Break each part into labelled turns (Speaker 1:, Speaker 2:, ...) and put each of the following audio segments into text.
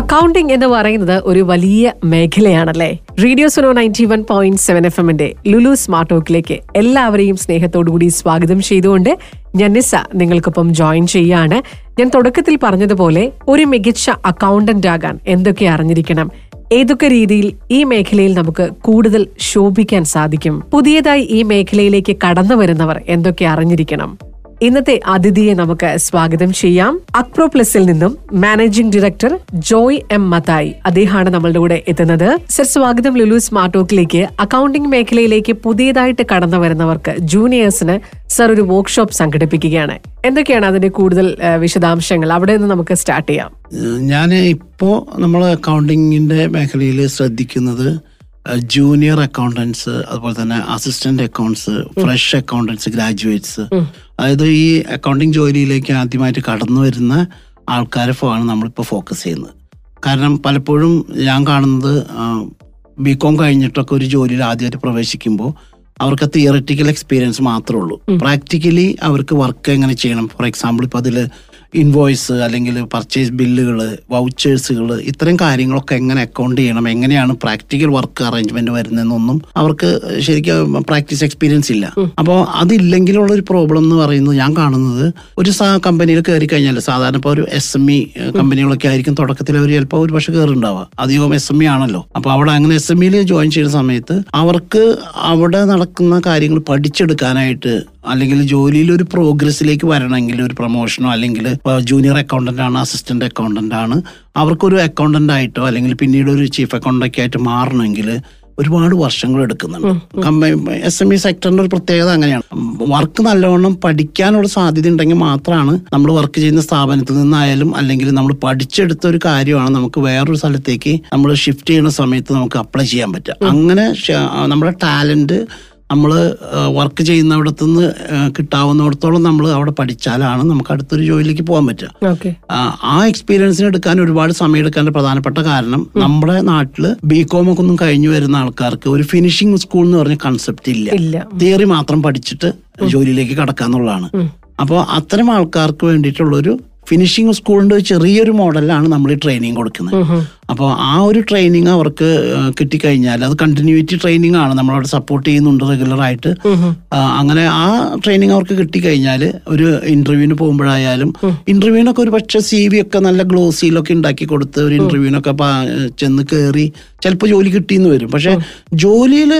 Speaker 1: Accounting എന്ന് പറയുന്നത് ഒരു വലിയ മേഖലയാണല്ലേ? Radio Suno ninety one point seven F എമ്മിന്റെ ലുലു സ്മാർട്ട് ടോക്കിലേക്ക് എല്ലാവരെയും സ്നേഹത്തോടുകൂടി സ്വാഗതം ചെയ്തുകൊണ്ട് ഞാൻ നിസ നിങ്ങൾക്കൊപ്പം ജോയിൻ ചെയ്യാണ് ഞാൻ തുടക്കത്തിൽ പറഞ്ഞതുപോലെ ഒരു മികച്ച അക്കൗണ്ടന്റ് ആകാൻ എന്തൊക്കെ അറിഞ്ഞിരിക്കണം? ഏതൊക്കെ രീതിയിൽ ഈ മേഖലയിൽ നമുക്ക് കൂടുതൽ ശോഭിക്കാൻ സാധിക്കും? പുതിയതായി ഈ മേഖലയിലേക്ക് കടന്നു വരുന്നവർ എന്തൊക്കെ അറിഞ്ഞിരിക്കണം? ഇന്നത്തെ അതിഥിയെ നമുക്ക് സ്വാഗതം ചെയ്യാം. അക്രോ പ്ലസിൽ നിന്നും managing director Joy M Mathai അദ്ദേഹമാണ് നമ്മളുടെ കൂടെ എത്തുന്നത്. സർ സ്വാഗതം ലുലു സ്മാർട്ട് ടോക്കിലേക്ക്. അക്കൗണ്ടിംഗ് മേഖലയിലേക്ക് പുതിയതായിട്ട് കടന്നു വരുന്നവർക്ക് ജൂനിയേഴ്സിന് സർ ഒരു വർക്ക്ഷോപ്പ് സംഘടിപ്പിക്കുകയാണ്. എന്തൊക്കെയാണ് അതിന്റെ കൂടുതൽ വിശദാംശങ്ങൾ? അവിടെ നിന്ന് നമുക്ക് സ്റ്റാർട്ട് ചെയ്യാം.
Speaker 2: ഞാൻ ഇപ്പോ നമ്മൾ അക്കൗണ്ടിങ്ങിന്റെ മേഖലയിൽ ശ്രദ്ധിക്കുന്നത് ജൂനിയർ അക്കൗണ്ടൻസ് അതുപോലെ തന്നെ assistant accounts fresh accountants graduates അതായത് ഈ അക്കൗണ്ടിങ് ജോലിയിലേക്ക് ആദ്യമായിട്ട് കടന്നു വരുന്ന ആൾക്കാരെ ആണ് നമ്മളിപ്പോൾ ഫോക്കസ് ചെയ്യുന്നത്. കാരണം പലപ്പോഴും ഞാൻ കാണുന്നത് ബി കോം കഴിഞ്ഞിട്ടൊക്കെ ഒരു ജോലിയിൽ ആദ്യമായിട്ട് പ്രവേശിക്കുമ്പോൾ അവർക്ക് തിയററ്റിക്കൽ എക്സ്പീരിയൻസ് മാത്രമേ ഉള്ളൂ. പ്രാക്ടിക്കലി അവർക്ക് വർക്ക് എങ്ങനെ ചെയ്യണം? ഫോർ എക്സാമ്പിൾ ഇപ്പോൾ അതിൽ ഇൻവോയ്സ് അല്ലെങ്കിൽ പർച്ചേസ് ബില്ലുകൾ വൗച്ചേഴ്സുകൾ ഇത്തരം കാര്യങ്ങളൊക്കെ എങ്ങനെ അക്കൗണ്ട് ചെയ്യണം എങ്ങനെയാണ് പ്രാക്ടിക്കൽ വർക്ക് അറേഞ്ച്മെന്റ് വരുന്നതെന്നൊന്നും അവർക്ക് ശരിക്കും പ്രാക്ടീസ് എക്സ്പീരിയൻസ് ഇല്ല. അപ്പോൾ അതില്ലെങ്കിലുള്ള ഒരു പ്രോബ്ലം എന്ന് പറയുന്നത് ഞാൻ കാണുന്നത് ഒരു കമ്പനിയിൽ കയറി കഴിഞ്ഞാൽ സാധാരണ ഇപ്പോൾ ഒരു എസ് എം ഇ കമ്പനികളൊക്കെ ആയിരിക്കും തുടക്കത്തിൽ അവർ ചിലപ്പോൾ ഒരു പക്ഷേ കയറുണ്ടാവുക അധികം എസ് എം ഇ ആണല്ലോ. അപ്പോൾ അവിടെ അങ്ങനെ എസ് എം ഇയിൽ ജോയിൻ ചെയ്യുന്ന സമയത്ത് അവർക്ക് അവിടെ നടക്കുന്ന കാര്യങ്ങൾ പഠിച്ചെടുക്കാനായിട്ട് അല്ലെങ്കിൽ ജോലിയിൽ ഒരു പ്രോഗ്രസ്സിലേക്ക് വരണമെങ്കിൽ ഒരു പ്രൊമോഷനോ അല്ലെങ്കിൽ ജൂനിയർ അക്കൗണ്ടന്റ് ആണ് അസിസ്റ്റന്റ് അക്കൗണ്ടന്റ് ആണ്. അവർക്കൊരു അക്കൗണ്ടന്റ് ആയിട്ടോ അല്ലെങ്കിൽ പിന്നീട് ഒരു ചീഫ് അക്കൗണ്ടൊക്കെ ആയിട്ട് മാറണമെങ്കിൽ ഒരുപാട് വർഷങ്ങൾ എടുക്കുന്നുണ്ട്. എസ് എം ഇ സെക്ടറിന്റെ ഒരു പ്രത്യേകത അങ്ങനെയാണ്. വർക്ക് നല്ലവണ്ണം പഠിക്കാനുള്ള സാധ്യത ഉണ്ടെങ്കിൽ മാത്രമാണ് നമ്മൾ വർക്ക് ചെയ്യുന്ന സ്ഥാപനത്തിൽ നിന്നായാലും അല്ലെങ്കിൽ നമ്മൾ പഠിച്ചെടുത്ത ഒരു കാര്യമാണ് നമുക്ക് വേറൊരു സ്ഥലത്തേക്ക് നമ്മൾ ഷിഫ്റ്റ് ചെയ്യുന്ന സമയത്ത് നമുക്ക് അപ്ലൈ ചെയ്യാൻ പറ്റുക. അങ്ങനെ നമ്മുടെ ടാലന്റ് നമ്മൾ വർക്ക് ചെയ്യുന്നിടത്തു നിന്ന് കിട്ടാവുന്നിടത്തോളം നമ്മൾ അവിടെ പഠിച്ചാലാണ് നമുക്ക് അടുത്തൊരു ജോലിയിലേക്ക് പോകാൻ പറ്റുക. ആ, എക്സ്പീരിയൻസിന് എടുക്കാൻ ഒരുപാട് സമയം എടുക്കാൻ പ്രധാനപ്പെട്ട കാരണം നമ്മുടെ നാട്ടിൽ ബി കോം ഒക്കെ ഒന്നും കഴിഞ്ഞു വരുന്ന ആൾക്കാർക്ക് ഒരു ഫിനിഷിംഗ് സ്കൂൾ എന്ന് പറഞ്ഞ കൺസെപ്റ്റ് ഇല്ല. തിയറി മാത്രം പഠിച്ചിട്ട് ജോലിയിലേക്ക് കടക്കാന്നുള്ളതാണ് അപ്പോൾ അത്തരം ആൾക്കാർക്ക് വേണ്ടിയിട്ടുള്ളൊരു ഫിനിഷിംഗ് സ്കൂളിന്റെ ഒരു ചെറിയൊരു മോഡലാണ് നമ്മൾ ഈ ട്രെയിനിങ് കൊടുക്കുന്നത്. അപ്പോൾ ആ ഒരു ട്രെയിനിങ് അവർക്ക് കിട്ടിക്കഴിഞ്ഞാൽ അത് കണ്ടിന്യൂറ്റി ട്രെയിനിങ് ആണ്. നമ്മളവിടെ സപ്പോർട്ട് ചെയ്യുന്നുണ്ട് റെഗുലർ ആയിട്ട്. അങ്ങനെ ആ ട്രെയിനിങ് അവർക്ക് കിട്ടിക്കഴിഞ്ഞാൽ ഒരു ഇന്റർവ്യൂവിന് പോകുമ്പോഴായാലും ഇന്റർവ്യൂവിനൊക്കെ ഒരു പക്ഷേ സി വി ഒക്കെ നല്ല ഗ്ലോസിയിലൊക്കെ ഉണ്ടാക്കി കൊടുത്ത് ഒരു ഇന്റർവ്യൂവിനൊക്കെ ചെന്ന് കയറി ചിലപ്പോൾ ജോലി കിട്ടിയെന്ന് വരും. പക്ഷേ ജോലിയിൽ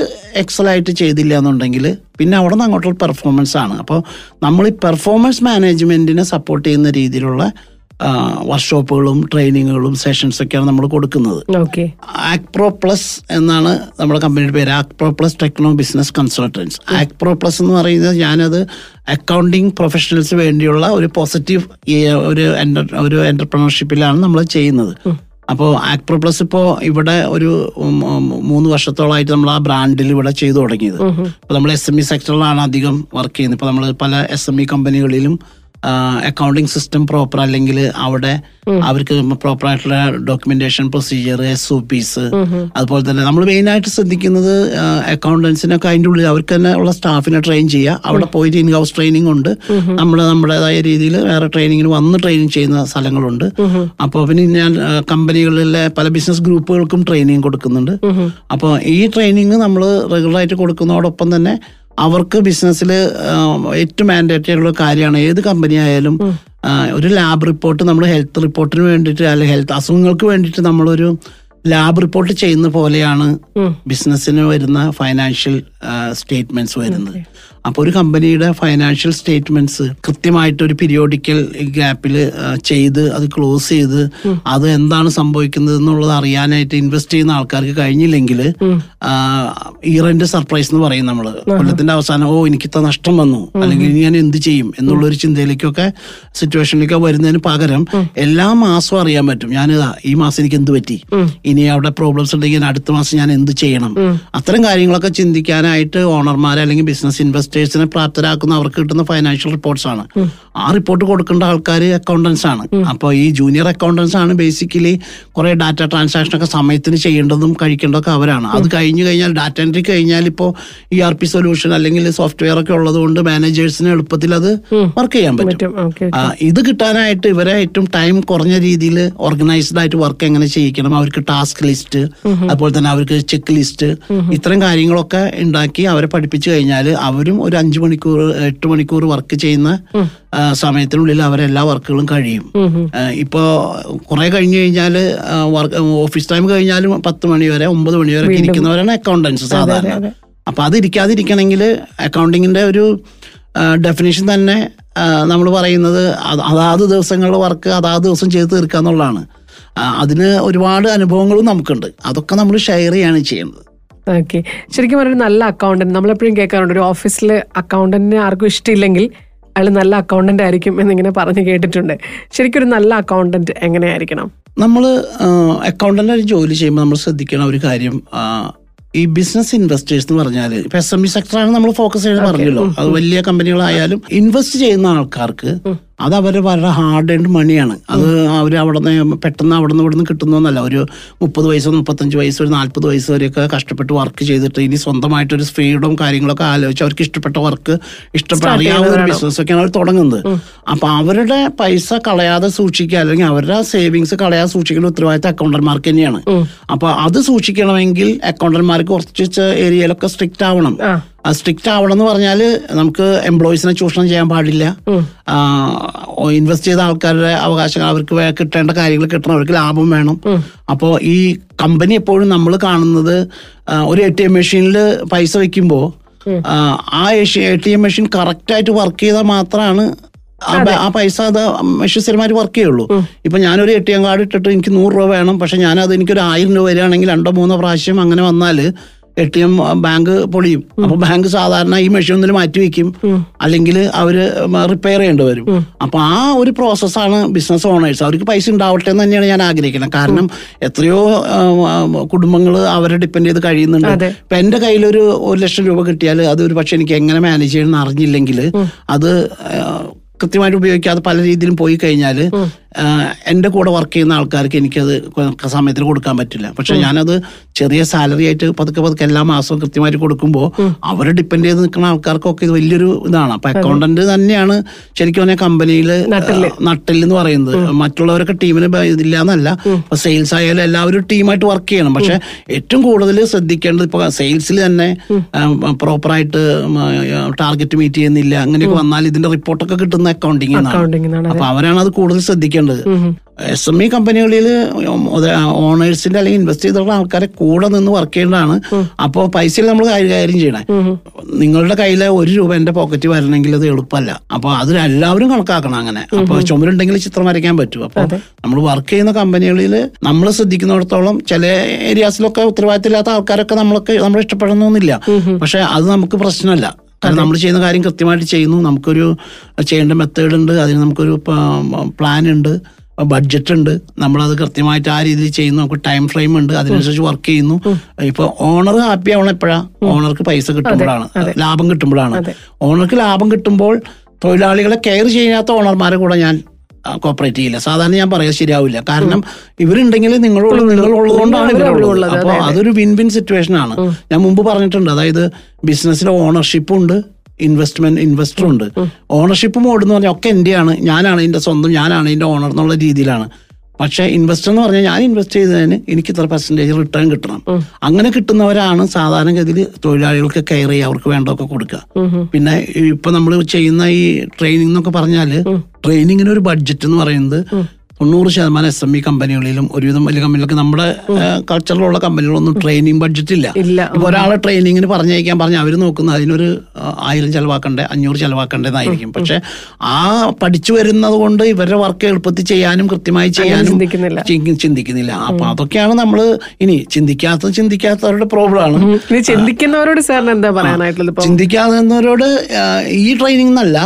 Speaker 2: എക്സലായിട്ട് ചെയ്തില്ല എന്നുണ്ടെങ്കിൽ പിന്നെ അവിടെ നിന്ന് അങ്ങോട്ടുള്ള പെർഫോമൻസ് ആണ്. അപ്പോൾ നമ്മൾ ഈ പെർഫോമൻസ് മാനേജ്മെന്റിനെ സപ്പോർട്ട് ചെയ്യുന്ന രീതിയിലുള്ള വർക്ക്ഷോപ്പുകളും ട്രെയിനിങ്ങുകളും സെഷൻസൊക്കെയാണ് നമ്മൾ കൊടുക്കുന്നത്.
Speaker 1: ഓക്കെ
Speaker 2: ആക്പ്രോ പ്ലസ് എന്നാണ് നമ്മുടെ കമ്പനിയുടെ പേര്. Acpro plus techno business consultants Acpro plus എന്ന് പറയുന്നത് ഞാനത് അക്കൗണ്ടിങ് പ്രൊഫഷണൽസ് വേണ്ടിയുള്ള ഒരു പോസിറ്റീവ് ഒരു ഒരു എന്റർപ്രണർഷിപ്പിലാണ് നമ്മൾ ചെയ്യുന്നത്. അപ്പോൾ ആക്പ്രോ പ്ലസ് ഇപ്പോൾ ഇവിടെ ഒരു മൂന്ന് വർഷത്തോളമായിട്ട് നമ്മൾ ആ ബ്രാൻഡിൽ ഇവിടെ ചെയ്തു തുടങ്ങിയത്. അപ്പോൾ നമ്മൾ എസ് എം ഇ സെക്ടറിലാണ് അധികം വർക്ക് ചെയ്യുന്നത്. ഇപ്പോൾ നമ്മൾ പല എസ് എം ഇ കമ്പനികളിലും അക്കൗണ്ടിങ് സിസ്റ്റം പ്രോപ്പർ അല്ലെങ്കിൽ അവിടെ അവർക്ക് പ്രോപ്പർ ആയിട്ടുള്ള documentation procedure S O Ps അതുപോലെ തന്നെ നമ്മൾ മെയിൻ ആയിട്ട് ശ്രദ്ധിക്കുന്നത് അക്കൗണ്ടൻസിനൊക്കെ അതിന്റെ ഉള്ളിൽ അവർക്ക് തന്നെ ഉള്ള സ്റ്റാഫിനെ ട്രെയിൻ ചെയ്യുക. അവിടെ പോയിട്ട് ഇൻ ഹൗസ് ട്രെയിനിങ് ഉണ്ട് നമ്മൾ നമ്മുടേതായ രീതിയിൽ വേറെ ട്രെയിനിങ്ങിന് വന്ന് ട്രെയിനിങ് ചെയ്യുന്ന സ്ഥലങ്ങളുണ്ട്. അപ്പോൾ പിന്നെ ഞാൻ കമ്പനികളിലെ പല ബിസിനസ് ഗ്രൂപ്പുകൾക്കും ട്രെയിനിങ് കൊടുക്കുന്നുണ്ട്. അപ്പോൾ ഈ ട്രെയിനിങ് നമ്മൾ റെഗുലറായിട്ട് കൊടുക്കുന്നതോടൊപ്പം തന്നെ അവർക്ക് ബിസിനസ്സിൽ ഏറ്റവും മാൻഡേറ്ററി ആയിട്ടുള്ള കാര്യമാണ് ഏത് കമ്പനി ആയാലും ഒരു ലാബ് റിപ്പോർട്ട് നമ്മൾ ഹെൽത്ത് റിപ്പോർട്ടിന് വേണ്ടിയിട്ട് അല്ലെങ്കിൽ ഹെൽത്ത് അസുഖങ്ങൾക്ക് വേണ്ടിയിട്ട് നമ്മളൊരു ലാബ് റിപ്പോർട്ട് ചെയ്യുന്ന പോലെയാണ് ബിസിനസ്സിന് വരുന്ന ഫൈനാൻഷ്യൽ സ്റ്റേറ്റ്മെന്റ്സ് വരുന്നത്. അപ്പോൾ ഒരു കമ്പനിയുടെ ഫൈനാൻഷ്യൽ സ്റ്റേറ്റ്മെന്റ്സ് കൃത്യമായിട്ട് ഒരു പീരിയോഡിക്കൽ ഗ്യാപ്പിൽ ചെയ്ത് അത് ക്ലോസ് ചെയ്ത് അത് എന്താണ് സംഭവിക്കുന്നത് എന്നുള്ളത് അറിയാനായിട്ട് ഇൻവെസ്റ്റ് ചെയ്യുന്ന ആൾക്കാർക്ക് കഴിഞ്ഞില്ലെങ്കിൽ ഇയറിന്റെ സർപ്രൈസ് എന്ന് പറയും നമ്മൾ. കൊല്ലത്തിന്റെ അവസാനം ഓ എനിക്ക് ഇത്ര നഷ്ടം വന്നു. അല്ലെങ്കിൽ ഇനി ഞാൻ എന്ത് ചെയ്യും? എന്നുള്ളൊരു ചിന്തയിലേക്കൊക്കെ സിറ്റുവേഷനിലേക്ക് വരുന്നതിന് പകരം എല്ലാ മാസവും അറിയാൻ പറ്റും. ഞാൻ ഈ മാസം എനിക്ക് എന്ത് പറ്റി ഇനി അവിടെ പ്രോബ്ലംസ് ഉണ്ടെങ്കിൽ അടുത്ത മാസം ഞാൻ എന്ത് ചെയ്യണം? അത്തരം കാര്യങ്ങളൊക്കെ ചിന്തിക്കാൻ ചെയ്യാനായിട്ട് ഓണർമാരെ അല്ലെങ്കിൽ ബിസിനസ് ഇൻവെസ്റ്റേഴ്സിനെ പ്രാപ്തരാക്കുന്ന അവർക്ക് കിട്ടുന്ന ഫൈനാൻഷ്യൽ റിപ്പോർട്ട്സ് ആണ്. ആ റിപ്പോർട്ട് കൊടുക്കേണ്ട ആൾക്കാർ അക്കൗണ്ടൻസ് ആണ്. അപ്പോൾ ഈ ജൂനിയർ അക്കൗണ്ടൻസ് ആണ് ബേസിക്കലി കുറെ ഡാറ്റ ട്രാൻസാക്ഷൻ ഒക്കെ സമയത്തിന് ചെയ്യേണ്ടതും കഴിക്കേണ്ടതൊക്കെ അവരാണ്. അത് കഴിഞ്ഞു കഴിഞ്ഞാൽ ഡാറ്റ എൻട്രി കഴിഞ്ഞാൽ ഇപ്പോൾ ഇ ആർ പി സൊല്യൂഷൻ അല്ലെങ്കിൽ സോഫ്റ്റ്വെയർ ഒക്കെ ഉള്ളതുകൊണ്ട് മാനേജേഴ്സിന് എളുപ്പത്തിൽ അത് വർക്ക് ചെയ്യാൻ പറ്റും. ഇത് കിട്ടാനായിട്ട് ഇവരെ ഏറ്റവും ടൈം കുറഞ്ഞ രീതിയിൽ ഓർഗനൈസ്ഡ് ആയിട്ട് വർക്ക് എങ്ങനെ ചെയ്യിക്കണം? അവർക്ക് ടാസ്ക് ലിസ്റ്റ് അതുപോലെ തന്നെ അവർക്ക് ചെക്ക് ലിസ്റ്റ് ഇത്തരം കാര്യങ്ങളൊക്കെ ഉണ്ടാക്കി അവരെ പഠിപ്പിച്ചു കഴിഞ്ഞാൽ അവരും ഒരു അഞ്ചു മണിക്കൂർ എട്ട് മണിക്കൂർ വർക്ക് ചെയ്യുന്ന സമയത്തിനുള്ളിൽ അവരെല്ലാ വർക്കുകളും കഴിയും. ഇപ്പോൾ ഇപ്പോ കുറെ കഴിഞ്ഞു കഴിഞ്ഞാൽ ഓഫീസ് ടൈം കഴിഞ്ഞാലും പത്ത് മണി വരെ ഒമ്പത് മണി വരെ ഇരിക്കുന്നവരാണ് അക്കൗണ്ടൻസ് സാധാരണ. അപ്പൊ അത് ഇരിക്കാതിരിക്കണമെങ്കിൽ അക്കൗണ്ടിങ്ങിന്റെ ഒരു ഡെഫിനേഷൻ തന്നെ നമ്മൾ പറയുന്നത് അത് അതാത് ദിവസങ്ങളുടെ വർക്ക് അതാത് ദിവസം ചെയ്ത് തീർക്കുക എന്നുള്ളതാണ് അതിന് ഒരുപാട് അനുഭവങ്ങളും നമുക്കുണ്ട്. അതൊക്കെ നമ്മൾ ഷെയർ ചെയ്യാണ് ചെയ്യുന്നത്.
Speaker 1: ഓക്കെ ശരിക്കും പറഞ്ഞാൽ നല്ല അക്കൗണ്ടന്റ് നമ്മളെപ്പോഴും കേൾക്കാറുണ്ട് ഒരു ഓഫീസിൽ അക്കൗണ്ടന്റിനെ ആർക്കും ഇഷ്ടമില്ലെങ്കിൽ അയാൾ നല്ല അക്കൗണ്ടന്റ് ആയിരിക്കും എന്നിങ്ങനെ പറഞ്ഞ് കേട്ടിട്ടുണ്ട്. ശരിക്കും ഒരു നല്ല അക്കൗണ്ടന്റ് എങ്ങനെയായിരിക്കണം?
Speaker 2: നമ്മൾ അക്കൗണ്ടന്റ് ആയിട്ട് ജോലി ചെയ്യുമ്പോൾ നമ്മൾ ശ്രദ്ധിക്കണം ഒരു കാര്യം. ഈ ബിസിനസ് ഇൻവെസ്റ്റേഴ്സ് എന്ന് പറഞ്ഞാൽ ഇപ്പൊ എസ് എം ഇ സെക്ടറാണ് നമ്മൾ ഫോക്കസ് ചെയ്ത് പറഞ്ഞല്ലോ. അത് വലിയ കമ്പനികളായാലും ഇൻവെസ്റ്റ് ചെയ്യുന്ന ആൾക്കാർക്ക് അത് അവർ വളരെ ഹാർഡ് ആൻഡ് മണിയാണ് അത് അവർ അവിടെ നിന്ന് പെട്ടെന്ന് അവിടെ നിന്ന് ഇവിടെ നിന്ന് കിട്ടുന്നൊന്നല്ല. ഒരു മുപ്പത് വയസ്സോ മുപ്പത്തഞ്ച് വയസ്സോ ഒരു നാൽപ്പത് വയസ്സ് വരെയൊക്കെ കഷ്ടപ്പെട്ട് വർക്ക് ചെയ്തിട്ട് ഇനി സ്വന്തമായിട്ടൊരു ഫ്രീഡും കാര്യങ്ങളൊക്കെ ആലോചിച്ച് അവർക്ക് ഇഷ്ടപ്പെട്ട വർക്ക് ഇഷ്ടപ്പെട്ട അറിയാവുന്ന ഒരു ബിസിനസ് ഒക്കെയാണ് അവർ തുടങ്ങുന്നത്. അപ്പൊ അവരുടെ പൈസ കളയാതെ സൂക്ഷിക്കുക അല്ലെങ്കിൽ അവരുടെ സേവിങ്സ് കളയാതെ സൂക്ഷിക്കുന്ന ഉത്തരവാദിത്തം അക്കൗണ്ടന്മാർക്ക് തന്നെയാണ്. അപ്പൊ അത് സൂക്ഷിക്കണമെങ്കിൽ അക്കൗണ്ടന്മാർക്ക് കുറച്ച് ഏരിയയിലൊക്കെ സ്ട്രിക്റ്റ് ആവണം. സ്ട്രിക്റ്റ് ആവണം എന്ന് പറഞ്ഞാൽ നമുക്ക് എംപ്ലോയീസിനെ ചൂഷണം ചെയ്യാൻ പാടില്ല. ഇൻവെസ്റ്റ് ചെയ്ത ആൾക്കാരുടെ അവകാശങ്ങൾ അവർക്ക് കിട്ടേണ്ട കാര്യങ്ങൾ കിട്ടണം അവർക്ക് ലാഭം വേണം. അപ്പോൾ ഈ കമ്പനി എപ്പോഴും നമ്മൾ കാണുന്നത് ഒരു എ ടി എം മെഷീനിൽ പൈസ വെക്കുമ്പോൾ ആ A T M machine correct ആയിട്ട് വർക്ക് ചെയ്താൽ മാത്രമാണ് ആ പൈസ അത് മെഷീൻ സ്ഥിരമായിട്ട് വർക്ക് ചെയ്യുള്ളൂ ഇപ്പൊ ഞാനൊരു എ ടി എം കാർഡ് ഇട്ടിട്ട് എനിക്ക് നൂറ് രൂപ വേണം പക്ഷെ ഞാനത് എനിക്കൊരു ആയിരം രൂപ വരികയാണെങ്കിൽ രണ്ടോ മൂന്നോ പ്രാവശ്യം അങ്ങനെ വന്നാൽ എ ടി എം ബാങ്ക് പൊളിയും. അപ്പൊ ബാങ്ക് സാധാരണ ഈ മെഷീൻ ഒന്നിൽ മാറ്റി വെക്കും. അല്ലെങ്കിൽ അവർ റിപ്പയർ ചെയ്യേണ്ടി വരും. അപ്പൊ ആ ഒരു പ്രോസസ്സാണ് ബിസിനസ് ഓണേഴ്സ് അവർക്ക് പൈസ ഉണ്ടാവട്ടെ എന്ന് തന്നെയാണ് ഞാൻ ആഗ്രഹിക്കുന്നത്. കാരണം എത്രയോ കുടുംബങ്ങൾ അവരെ ഡിപ്പെൻഡ് ചെയ്ത് കഴിയുന്നുണ്ട്. ഇപ്പൊ എന്റെ കയ്യിൽ ഒരു ഒരു ലക്ഷം രൂപ കിട്ടിയാൽ അത് ഒരു പക്ഷെ എനിക്ക് എങ്ങനെ മാനേജ് ചെയ്യണമെന്ന് അറിഞ്ഞില്ലെങ്കിൽ അത് കൃത്യമായിട്ട് ഉപയോഗിക്കാതെ പല രീതിയിലും പോയി കഴിഞ്ഞാൽ എന്റെ കൂടെ വർക്ക് ചെയ്യുന്ന ആൾക്കാർക്ക് എനിക്കത് സമയത്തിന് കൊടുക്കാൻ പറ്റില്ല. പക്ഷെ ഞാനത് ചെറിയ സാലറി ആയിട്ട് പതുക്കെ പതുക്കെ എല്ലാ മാസവും കൃത്യമായിട്ട് കൊടുക്കുമ്പോൾ അവർ ഡിപ്പെൻഡ് ചെയ്ത് നിൽക്കുന്ന ആൾക്കാർക്കൊക്കെ ഇത് വലിയൊരു ഇതാണ്. അപ്പൊ അക്കൗണ്ടന്റ് തന്നെയാണ് ശരിക്കും പറഞ്ഞാൽ കമ്പനിയിൽ. നട്ടിൽ എന്ന് പറയുന്നത്. മറ്റുള്ളവരൊക്കെ ടീമിന് ഇതില്ല എന്നല്ല ഇപ്പൊ സെയിൽസ് ആയാലും എല്ലാവരും ടീമായിട്ട് വർക്ക് ചെയ്യണം. പക്ഷെ ഏറ്റവും കൂടുതൽ ശ്രദ്ധിക്കേണ്ടത് ഇപ്പൊ സെയിൽസിൽ തന്നെ പ്രോപ്പറായിട്ട് ടാർഗറ്റ് മീറ്റ് ചെയ്യുന്നില്ല. അങ്ങനെയൊക്കെ വന്നാൽ ഇതിന്റെ റിപ്പോർട്ടൊക്കെ കിട്ടുന്ന അക്കൗണ്ടിങ് അപ്പൊ അവരാണ് അത് കൂടുതൽ ശ്രദ്ധിക്കേണ്ടത്. എസ് എം ഇ കമ്പനികളിൽ ഓണേഴ്സിന്റെ അല്ലെങ്കിൽ ഇൻവെസ്റ്റ് ചെയ്തിട്ടുള്ള ആൾക്കാരെ കൂടെ നിന്ന് വർക്ക് ചെയ്യേണ്ടതാണ്. അപ്പോൾ പൈസയിൽ നമ്മൾ കൈകാര്യം ചെയ്യണേ. നിങ്ങളുടെ കയ്യിലെ ഒരു രൂപ എന്റെ പോക്കറ്റ് വരണമെങ്കിൽ അത് എളുപ്പമല്ല. അപ്പൊ അത് എല്ലാവരും കണക്കാക്കണം അങ്ങനെ. അപ്പൊ ചുമരുണ്ടെങ്കിൽ ചിത്രം വരയ്ക്കാൻ പറ്റും. അപ്പൊ നമ്മൾ വർക്ക് ചെയ്യുന്ന കമ്പനികളിൽ നമ്മൾ ശ്രദ്ധിക്കുന്നിടത്തോളം ചില ഏരിയാസിലൊക്കെ ഉത്തരവാദിത്തമില്ലാത്ത ആൾക്കാരൊക്കെ നമ്മളൊക്കെ നമ്മൾ ഇഷ്ടപ്പെടണമെന്നില്ല. പക്ഷെ അത് നമുക്ക് പ്രശ്നമല്ല. കാരണം നമ്മൾ ചെയ്യുന്ന കാര്യം കൃത്യമായിട്ട് ചെയ്യുന്നു. നമുക്കൊരു ചെയ്യേണ്ട മെത്തേഡ് ഉണ്ട്. അതിന് നമുക്കൊരു പ്ലാൻ ഉണ്ട്. ബഡ്ജറ്റ് ഉണ്ട്. നമ്മളത് കൃത്യമായിട്ട് ആ രീതിയിൽ ചെയ്യുന്നു. നമുക്ക് ടൈം ഫ്രെയിം ഉണ്ട്. അതിനനുസരിച്ച് വർക്ക് ചെയ്യുന്നു. ഇപ്പൊ ഓണർ ഹാപ്പി ആവണം എപ്പോഴാണ് ഓണർക്ക് പൈസ കിട്ടുമ്പോഴാണ്. ലാഭം കിട്ടുമ്പോഴാണ്. ഓണർക്ക് ലാഭം കിട്ടുമ്പോൾ തൊഴിലാളികളെ കെയർ ചെയ്യാത്ത ഓണർമാരെ കൂടെ ഞാൻ കോപ്പറേറ്റ് ചെയ്യില്ല. സാധാരണ ഞാൻ പറയാൻ ശരിയാവില്ല. കാരണം ഇവരുണ്ടെങ്കിൽ നിങ്ങളുള്ള നിങ്ങളുള്ളത് കൊണ്ടാണ് ഇവരുള്ളത് അപ്പോൾ അതൊരു വിൻ വിൻ സിറ്റുവേഷൻ ആണ് ഞാൻ മുമ്പ് പറഞ്ഞിട്ടുണ്ട്. അതായത് ബിസിനസ്സിലെ ഓണർഷിപ്പും ഉണ്ട് ഇൻവെസ്റ്റ്മെന്റ് ഇൻവെസ്റ്റർ ഉണ്ട്. ഓണർഷിപ്പ് മോഡ് എന്ന് പറഞ്ഞാൽ ഒക്കെ എന്റെയാണ്. ഞാനാണ് ഇതിന്റെ സ്വന്തം ഞാനാണ് ഇതിന്റെ ഓണർ എന്നുള്ള രീതിയിലാണ്. പക്ഷേ ഇൻവെസ്റ്റ് എന്ന് പറഞ്ഞാൽ ഞാൻ ഇൻവെസ്റ്റ് ചെയ്തതിന് എനിക്ക് ഇത്ര പെർസെന്റേജ് റിട്ടേൺ കിട്ടണം. അങ്ങനെ കിട്ടുന്നവരാണ് സാധാരണഗതിയിൽ തൊഴിലാളികൾക്ക് കെയർ ചെയ്യുക അവർക്ക് വേണ്ടതൊക്കെ കൊടുക്കുക. പിന്നെ ഇപ്പൊ നമ്മൾ ചെയ്യുന്ന ഈ ട്രെയിനിങ് എന്നൊക്കെ പറഞ്ഞാൽ ട്രെയിനിങ്ങിന് ഒരു ബഡ്ജറ്റ് എന്ന് പറയുന്നത് തൊണ്ണൂറ് ശതമാനം എസ് എം ഇ കമ്പനികളിലും ഒരുവിധം വലിയ കമ്പനികൾക്ക് നമ്മുടെ കൾച്ചറിലുള്ള കമ്പനികളൊന്നും ട്രെയിനിങ് ബഡ്ജറ്റ് ഇല്ല. ഒരാളെ ട്രെയിനിങ്ങിന് പറഞ്ഞയക്കാൻ പറഞ്ഞ അവർ നോക്കുന്നത് അതിനൊരു ആയിരം ചിലവാക്കണ്ടേ അഞ്ഞൂറ് ചിലവാക്കണ്ടേന്നായിരിക്കും. പക്ഷെ ആ പഠിച്ചു വരുന്നത് കൊണ്ട് ഇവരുടെ വർക്ക് എളുപ്പത്തിൽ ചെയ്യാനും കൃത്യമായി ചെയ്യാനും
Speaker 1: ചിന്തിക്കുന്നില്ല.
Speaker 2: അപ്പൊ അതൊക്കെയാണ് നമ്മൾ ഇനി ചിന്തിക്കാത്ത ചിന്തിക്കാത്തവരുടെ പ്രോബ്ലം ആണ്.
Speaker 1: ചിന്തിക്കുന്നവരോട് സാറിന് എന്താ പറയാനായിട്ടുള്ളത്
Speaker 2: ചിന്തിക്കാത്തവരോട് ഈ ട്രെയിനിങ് എന്നല്ല.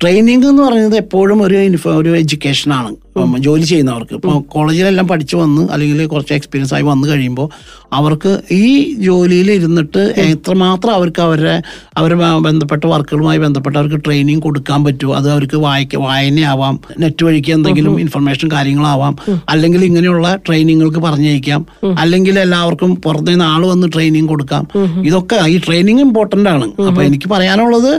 Speaker 2: ട്രെയിനിങ് എന്ന് പറയുന്നത് എപ്പോഴും ഒരു ഒരു എഡ്യൂക്കേഷൻ ആണ്. ഇപ്പം ജോലി ചെയ്യുന്നവർക്ക്. ഇപ്പോൾ കോളേജിലെല്ലാം പഠിച്ചു വന്ന് അല്ലെങ്കിൽ കുറച്ച് എക്സ്പീരിയൻസ് ആയി വന്നു കഴിയുമ്പോൾ അവർക്ക് ഈ ജോലിയിൽ ഇരുന്നിട്ട് എത്രമാത്രം അവർക്ക് അവരുടെ അവരെ ബന്ധപ്പെട്ട വർക്കുകളുമായി ബന്ധപ്പെട്ട് അവർക്ക് ട്രെയിനിങ് കൊടുക്കാൻ പറ്റുമോ? അത് അവർക്ക് വായിക്ക വായനയാവാം നെറ്റ് വഴിക്ക് എന്തെങ്കിലും ഇൻഫർമേഷൻ കാര്യങ്ങളാവാം അല്ലെങ്കിൽ ഇങ്ങനെയുള്ള ട്രെയിനിങ്ങൾക്ക് പറഞ്ഞയക്കാം അല്ലെങ്കിൽ എല്ലാവർക്കും പുറത്തു നിന്ന് ആൾ വന്ന് ട്രെയിനിങ് കൊടുക്കാം. ഇതൊക്കെ ഈ ട്രെയിനിങ് ഇമ്പോർട്ടന്റ് ആണ്. അപ്പോൾ എനിക്ക് പറയാനുള്ളത്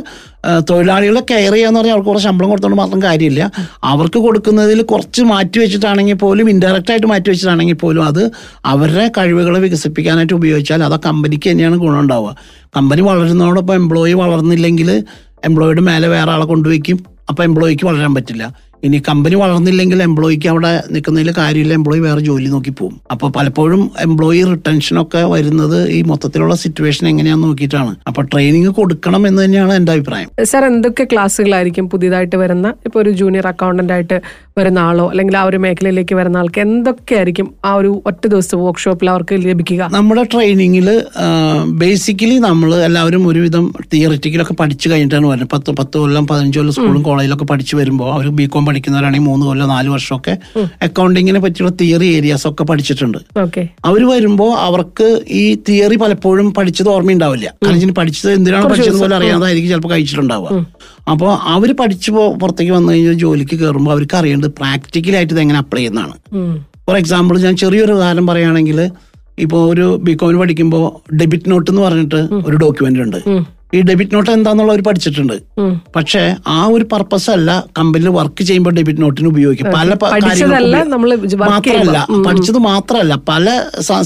Speaker 2: തൊഴിലാളികളെ കെയർ ചെയ്യാന്ന് പറഞ്ഞാൽ അവർക്ക് കുറച്ച് ശമ്പളം കൊടുത്തോണ്ട് മാത്രം കാര്യമില്ല. അവർക്ക് കൊടുക്കുന്നതിൽ കുറച്ച് മാറ്റി വെച്ചിട്ടാണെങ്കിൽ പോലും ഇൻഡയറക്റ്റ് ആയിട്ട് മാറ്റി വെച്ചിട്ടാണെങ്കിൽ പോലും അത് അവരുടെ കഴിവുകളെ വികസിപ്പിക്കാനായിട്ട് ഉപയോഗിച്ചാൽ അത് ആ കമ്പനിക്ക് തന്നെയാണ് ഗുണം ഉണ്ടാവുക. കമ്പനി വളരുന്നതോടൊപ്പം എംപ്ലോയി വളർന്നില്ലെങ്കിൽ എംപ്ലോയിയുടെ മേലെ വേറെ ആളെ കൊണ്ടുവയ്ക്കും. അപ്പോൾ എംപ്ലോയിക്ക് വളരാൻ പറ്റില്ല. ഇനി കമ്പനി വളർന്നില്ലെങ്കിൽ എംപ്ലോയിക്ക് അവിടെ നിൽക്കുന്നതിൽ കാര്യമില്ല എംപ്ലോയി വേറെ ജോലി നോക്കി പോകും അപ്പോൾ പലപ്പോഴും എംപ്ലോയി റിട്ടൻഷനൊക്കെ വരുന്നത് ഈ മൊത്തത്തിലുള്ള സിറ്റുവേഷൻ എങ്ങനെയാന്ന് നോക്കിയിട്ടാണ്. അപ്പോൾ ട്രെയിനിങ് കൊടുക്കണം എന്ന് തന്നെയാണ് എന്റെ അഭിപ്രായം.
Speaker 1: സാർ എന്തൊക്കെ ക്ലാസ്സുകളായിരിക്കും പുതിയതായിട്ട് വരുന്ന? ഇപ്പോൾ ഒരു ജൂനിയർ അക്കൗണ്ടന്റ് ആയിട്ട് വരുന്ന ആളോ അല്ലെങ്കിൽ ആ ഒരു മേഖലയിലേക്ക് വരുന്ന ആൾക്ക് എന്തൊക്കെ ആയിരിക്കും ആ ഒരു ഒറ്റ ദിവസം വർക്ക്ഷോപ്പിൽ അവർക്ക് ലഭിക്കുക?
Speaker 2: നമ്മുടെ ട്രെയിനിങ്ങിൽ ബേസിക്കലി നമ്മൾ എല്ലാവരും ഒരുവിധം തിയറിറ്റിക്കലൊക്കെ പഠിച്ചു കഴിഞ്ഞിട്ടാണ് വരുന്നത്. പത്ത് പത്ത് കൊല്ലം പതിനഞ്ച് കൊല്ലം സ്കൂളും കോളേജിലൊക്കെ പഠിച്ചു വരുമ്പോൾ അവർ ബി കോം പഠിക്കുന്നവരാണെങ്കിൽ മൂന്ന് കൊല്ലം നാല് വർഷമൊക്കെ അക്കൗണ്ടിങ്ങിനെ പറ്റിയുള്ള തിയറി ഏരിയാസ് ഒക്കെ പഠിച്ചിട്ടുണ്ട്. അവർ വരുമ്പോൾ അവർക്ക് ഈ തിയറി പലപ്പോഴും പഠിച്ചത് ഓർമ്മയുണ്ടാവില്ല. കാരണം പഠിച്ചത് എന്തിനാണ് പഠിച്ചത് പോലെ അറിയാതായിരിക്കും ചിലപ്പോൾ കഴിച്ചിട്ടുണ്ടാവുക. അപ്പോൾ അവർ പഠിച്ചു പുറത്തേക്ക് വന്നു കഴിഞ്ഞാൽ ജോലിക്ക് കയറുമ്പോൾ അവർക്ക് അറിയേണ്ടത് പ്രാക്ടിക്കലായിട്ട് ഇത് എങ്ങനെ അപ്ലൈ ചെയ്യുന്നതാണ്. ഫോർ എക്സാമ്പിൾ ഞാൻ ചെറിയൊരു ഉദാഹരണം പറയുകയാണെങ്കിൽ ഇപ്പോൾ ഒരു ബികോമിൽ പഠിക്കുമ്പോൾ ഡെബിറ്റ് നോട്ട് എന്ന് പറഞ്ഞിട്ട് ഒരു ഡോക്യുമെന്റ് ഉണ്ട്. ഈ ഡെബിറ്റ് നോട്ട് എന്താന്നുള്ള അവർ പഠിച്ചിട്ടുണ്ട്. പക്ഷേ ആ ഒരു പർപ്പസ് അല്ല കമ്പനിയിൽ വർക്ക് ചെയ്യുമ്പോൾ ഡെബിറ്റ് നോട്ടിന് ഉപയോഗിക്കും പല മാത്രമല്ല പഠിച്ചത് മാത്രമല്ല പല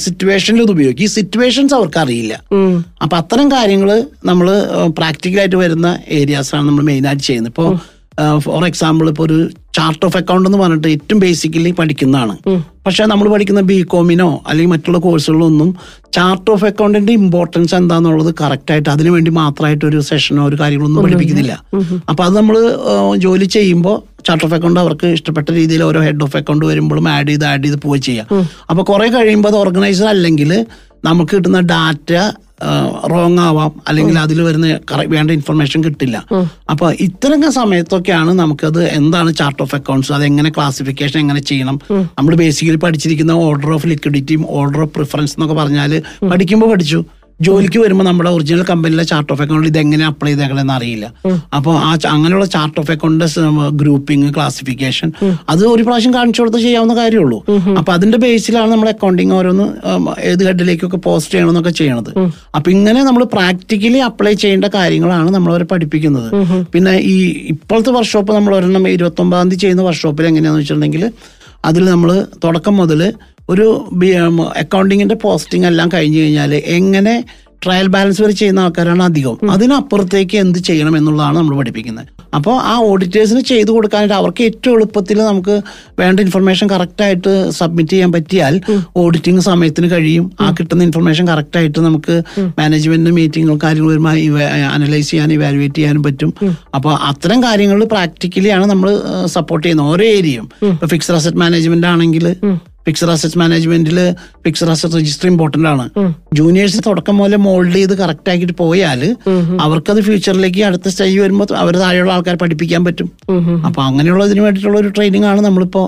Speaker 2: സിറ്റുവേഷനിൽ ഇത് ഉപയോഗിക്കും. ഈ സിറ്റുവേഷൻസ് അവർക്ക് അറിയില്ല അപ്പൊ അത്തരം കാര്യങ്ങൾ നമ്മൾ പ്രാക്ടിക്കലായിട്ട് വരുന്ന ഏരിയാസാണ് നമ്മൾ മെയിൻ ആയിട്ട് ചെയ്യുന്നത്. ഇപ്പോൾ ഫോർ എക്സാമ്പിൾ ഇപ്പോൾ ഒരു ചാർട്ട് ഓഫ് അക്കൗണ്ട് എന്ന് പറഞ്ഞിട്ട് ഏറ്റവും ബേസിക്കലി പഠിക്കുന്നതാണ്. പക്ഷെ നമ്മൾ പഠിക്കുന്ന ബി കോമിനോ അല്ലെങ്കിൽ മറ്റുള്ള കോഴ്സുകളൊന്നും ചാർട്ട് ഓഫ് അക്കൗണ്ടിന്റെ ഇമ്പോർട്ടൻസ് എന്താണെന്നുള്ളത് കറക്റ്റ് ആയിട്ട് അതിനു വേണ്ടി മാത്രമായിട്ട് ഒരു സെഷനോ ഒരു കാര്യങ്ങളൊന്നും പഠിപ്പിക്കുന്നില്ല. അപ്പൊ അത് നമ്മൾ ജോലി ചെയ്യുമ്പോൾ ചാർട്ട് ഓഫ് അക്കൗണ്ട് അവർക്ക് ഇഷ്ടപ്പെട്ട രീതിയിൽ ഓരോ ഹെഡ് ഓഫ് അക്കൗണ്ട് വരുമ്പോഴും ആഡ് ചെയ്ത് ആഡ് ചെയ്ത് പോയി ചെയ്യാം. അപ്പൊ കുറെ കഴിയുമ്പോൾ അത് ഓർഗനൈസർ അല്ലെങ്കിൽ നമുക്ക് കിട്ടുന്ന ഡാറ്റ റോങ് ആവാം. അല്ലെങ്കിൽ അതിൽ വരുന്ന correct- വേണ്ട ഇൻഫർമേഷൻ കിട്ടില്ല. അപ്പൊ ഇത്തരം സമയത്തൊക്കെയാണ് നമുക്കത് എന്താണ് ചാർട്ട് ഓഫ് അക്കൗണ്ട്സ് അത് എങ്ങനെ ക്ലാസിഫിക്കേഷൻ എങ്ങനെ ചെയ്യണം. നമ്മൾ ബേസിക്കലി പഠിച്ചിരിക്കുന്ന ഓർഡർ ഓഫ് ലിക്വിഡിറ്റിയും ഓർഡർ ഓഫ് പ്രിഫറൻസ് എന്നൊക്കെ പറഞ്ഞാൽ പഠിക്കുമ്പോൾ പഠിച്ചു. ജോലിക്ക് വരുമ്പോൾ നമ്മുടെ ഒറിജിനൽ കമ്പനിയിലെ ചാർട്ട് ഓഫ് അക്കൗണ്ട് ഇത് എങ്ങനെ അപ്ലൈ ചെയ്തേക്കണമെന്ന് അറിയില്ല അപ്പോൾ ആ അങ്ങനെയുള്ള chart of account grouping classification അത് ഒരു പ്രാവശ്യം കാണിച്ചു കൊടുത്ത് ചെയ്യാവുന്ന കാര്യമുള്ളൂ. അപ്പൊ അതിന്റെ ബേസിലാണ് നമ്മൾ അക്കൗണ്ടിങ് ഓരോന്ന് ഏത് ഹെഡിലേക്കൊക്കെ പോസ്റ്റ് ചെയ്യണമെന്നൊക്കെ ചെയ്യണത്. അപ്പൊ ഇങ്ങനെ നമ്മൾ പ്രാക്ടിക്കലി അപ്ലൈ ചെയ്യേണ്ട കാര്യങ്ങളാണ് നമ്മൾ അവരെ പഠിപ്പിക്കുന്നത് പിന്നെ ഈ ഇപ്പോഴത്തെ വർക്ക്ഷോപ്പ് നമ്മൾ ഒരെണ്ണം ഇരുപത്തി ഒമ്പതാം തീയതി ചെയ്യുന്ന വർക്ക്ഷോപ്പിൽ എങ്ങനെയാണെന്ന് വെച്ചിട്ടുണ്ടെങ്കിൽ അതിൽ നമ്മൾ തുടക്കം മുതൽ ഒരു അക്കൗണ്ടിങ്ങിന്റെ പോസ്റ്റിംഗ് എല്ലാം കഴിഞ്ഞു കഴിഞ്ഞാൽ എങ്ങനെ ട്രയൽ ബാലൻസ് വരെ ചെയ്യുന്ന ആൾക്കാരാണ് അധികം. അതിനപ്പുറത്തേക്ക് എന്ത് ചെയ്യണം എന്നുള്ളതാണ് നമ്മൾ പഠിപ്പിക്കുന്നത്. അപ്പോൾ ആ ഓഡിറ്റേഴ്സിന് ചെയ്തു കൊടുക്കാനായിട്ട് അവർക്ക് ഏറ്റവും എളുപ്പത്തിൽ നമുക്ക് വേണ്ട ഇൻഫർമേഷൻ കറക്റ്റായിട്ട് സബ്മിറ്റ് ചെയ്യാൻ പറ്റിയാൽ ഓഡിറ്റിംഗ് സമയത്തിന് കഴിയും. ആ കിട്ടുന്ന ഇൻഫർമേഷൻ കറക്റ്റായിട്ട് നമുക്ക് മാനേജ്മെന്റ് മീറ്റിങ്ങും കാര്യങ്ങൾ വരുമ്പോൾ അനലൈസ് ചെയ്യാനും ഇവാലുവേറ്റ് ചെയ്യാനും പറ്റും. അപ്പോൾ അത്തരം കാര്യങ്ങൾ പ്രാക്ടിക്കലിയാണ് നമ്മൾ സപ്പോർട്ട് ചെയ്യുന്നത്. ഓരോ ഏരിയയും ഇപ്പൊ ഫിക്സഡ് അസറ്റ് മാനേജ്മെന്റ് ആണെങ്കിൽ ഫിക്സഡ് അസറ്റ് മാനേജ്മെന്റിൽ ഫിക്സഡ് അസറ്റ് രജിസ്റ്റർ ഇമ്പോർട്ടന്റ് ആണ്. ജൂനിയേഴ്സ് തുടക്കം മുതലേ മോൾഡ് ചെയ്ത് കറക്റ്റ് ആക്കിയിട്ട് പോയാൽ അവർക്കത് ഫ്യൂച്ചറിലേക്ക് അടുത്ത സ്റ്റേജ് വരുമ്പോൾ അവർ താഴെയുള്ള ആൾക്കാരെ പഠിപ്പിക്കാൻ പറ്റും. അപ്പൊ അങ്ങനെയുള്ള ഇതിന് വേണ്ടിയിട്ടുള്ള ഒരു ട്രെയിനിങ് ആണ് നമ്മളിപ്പോ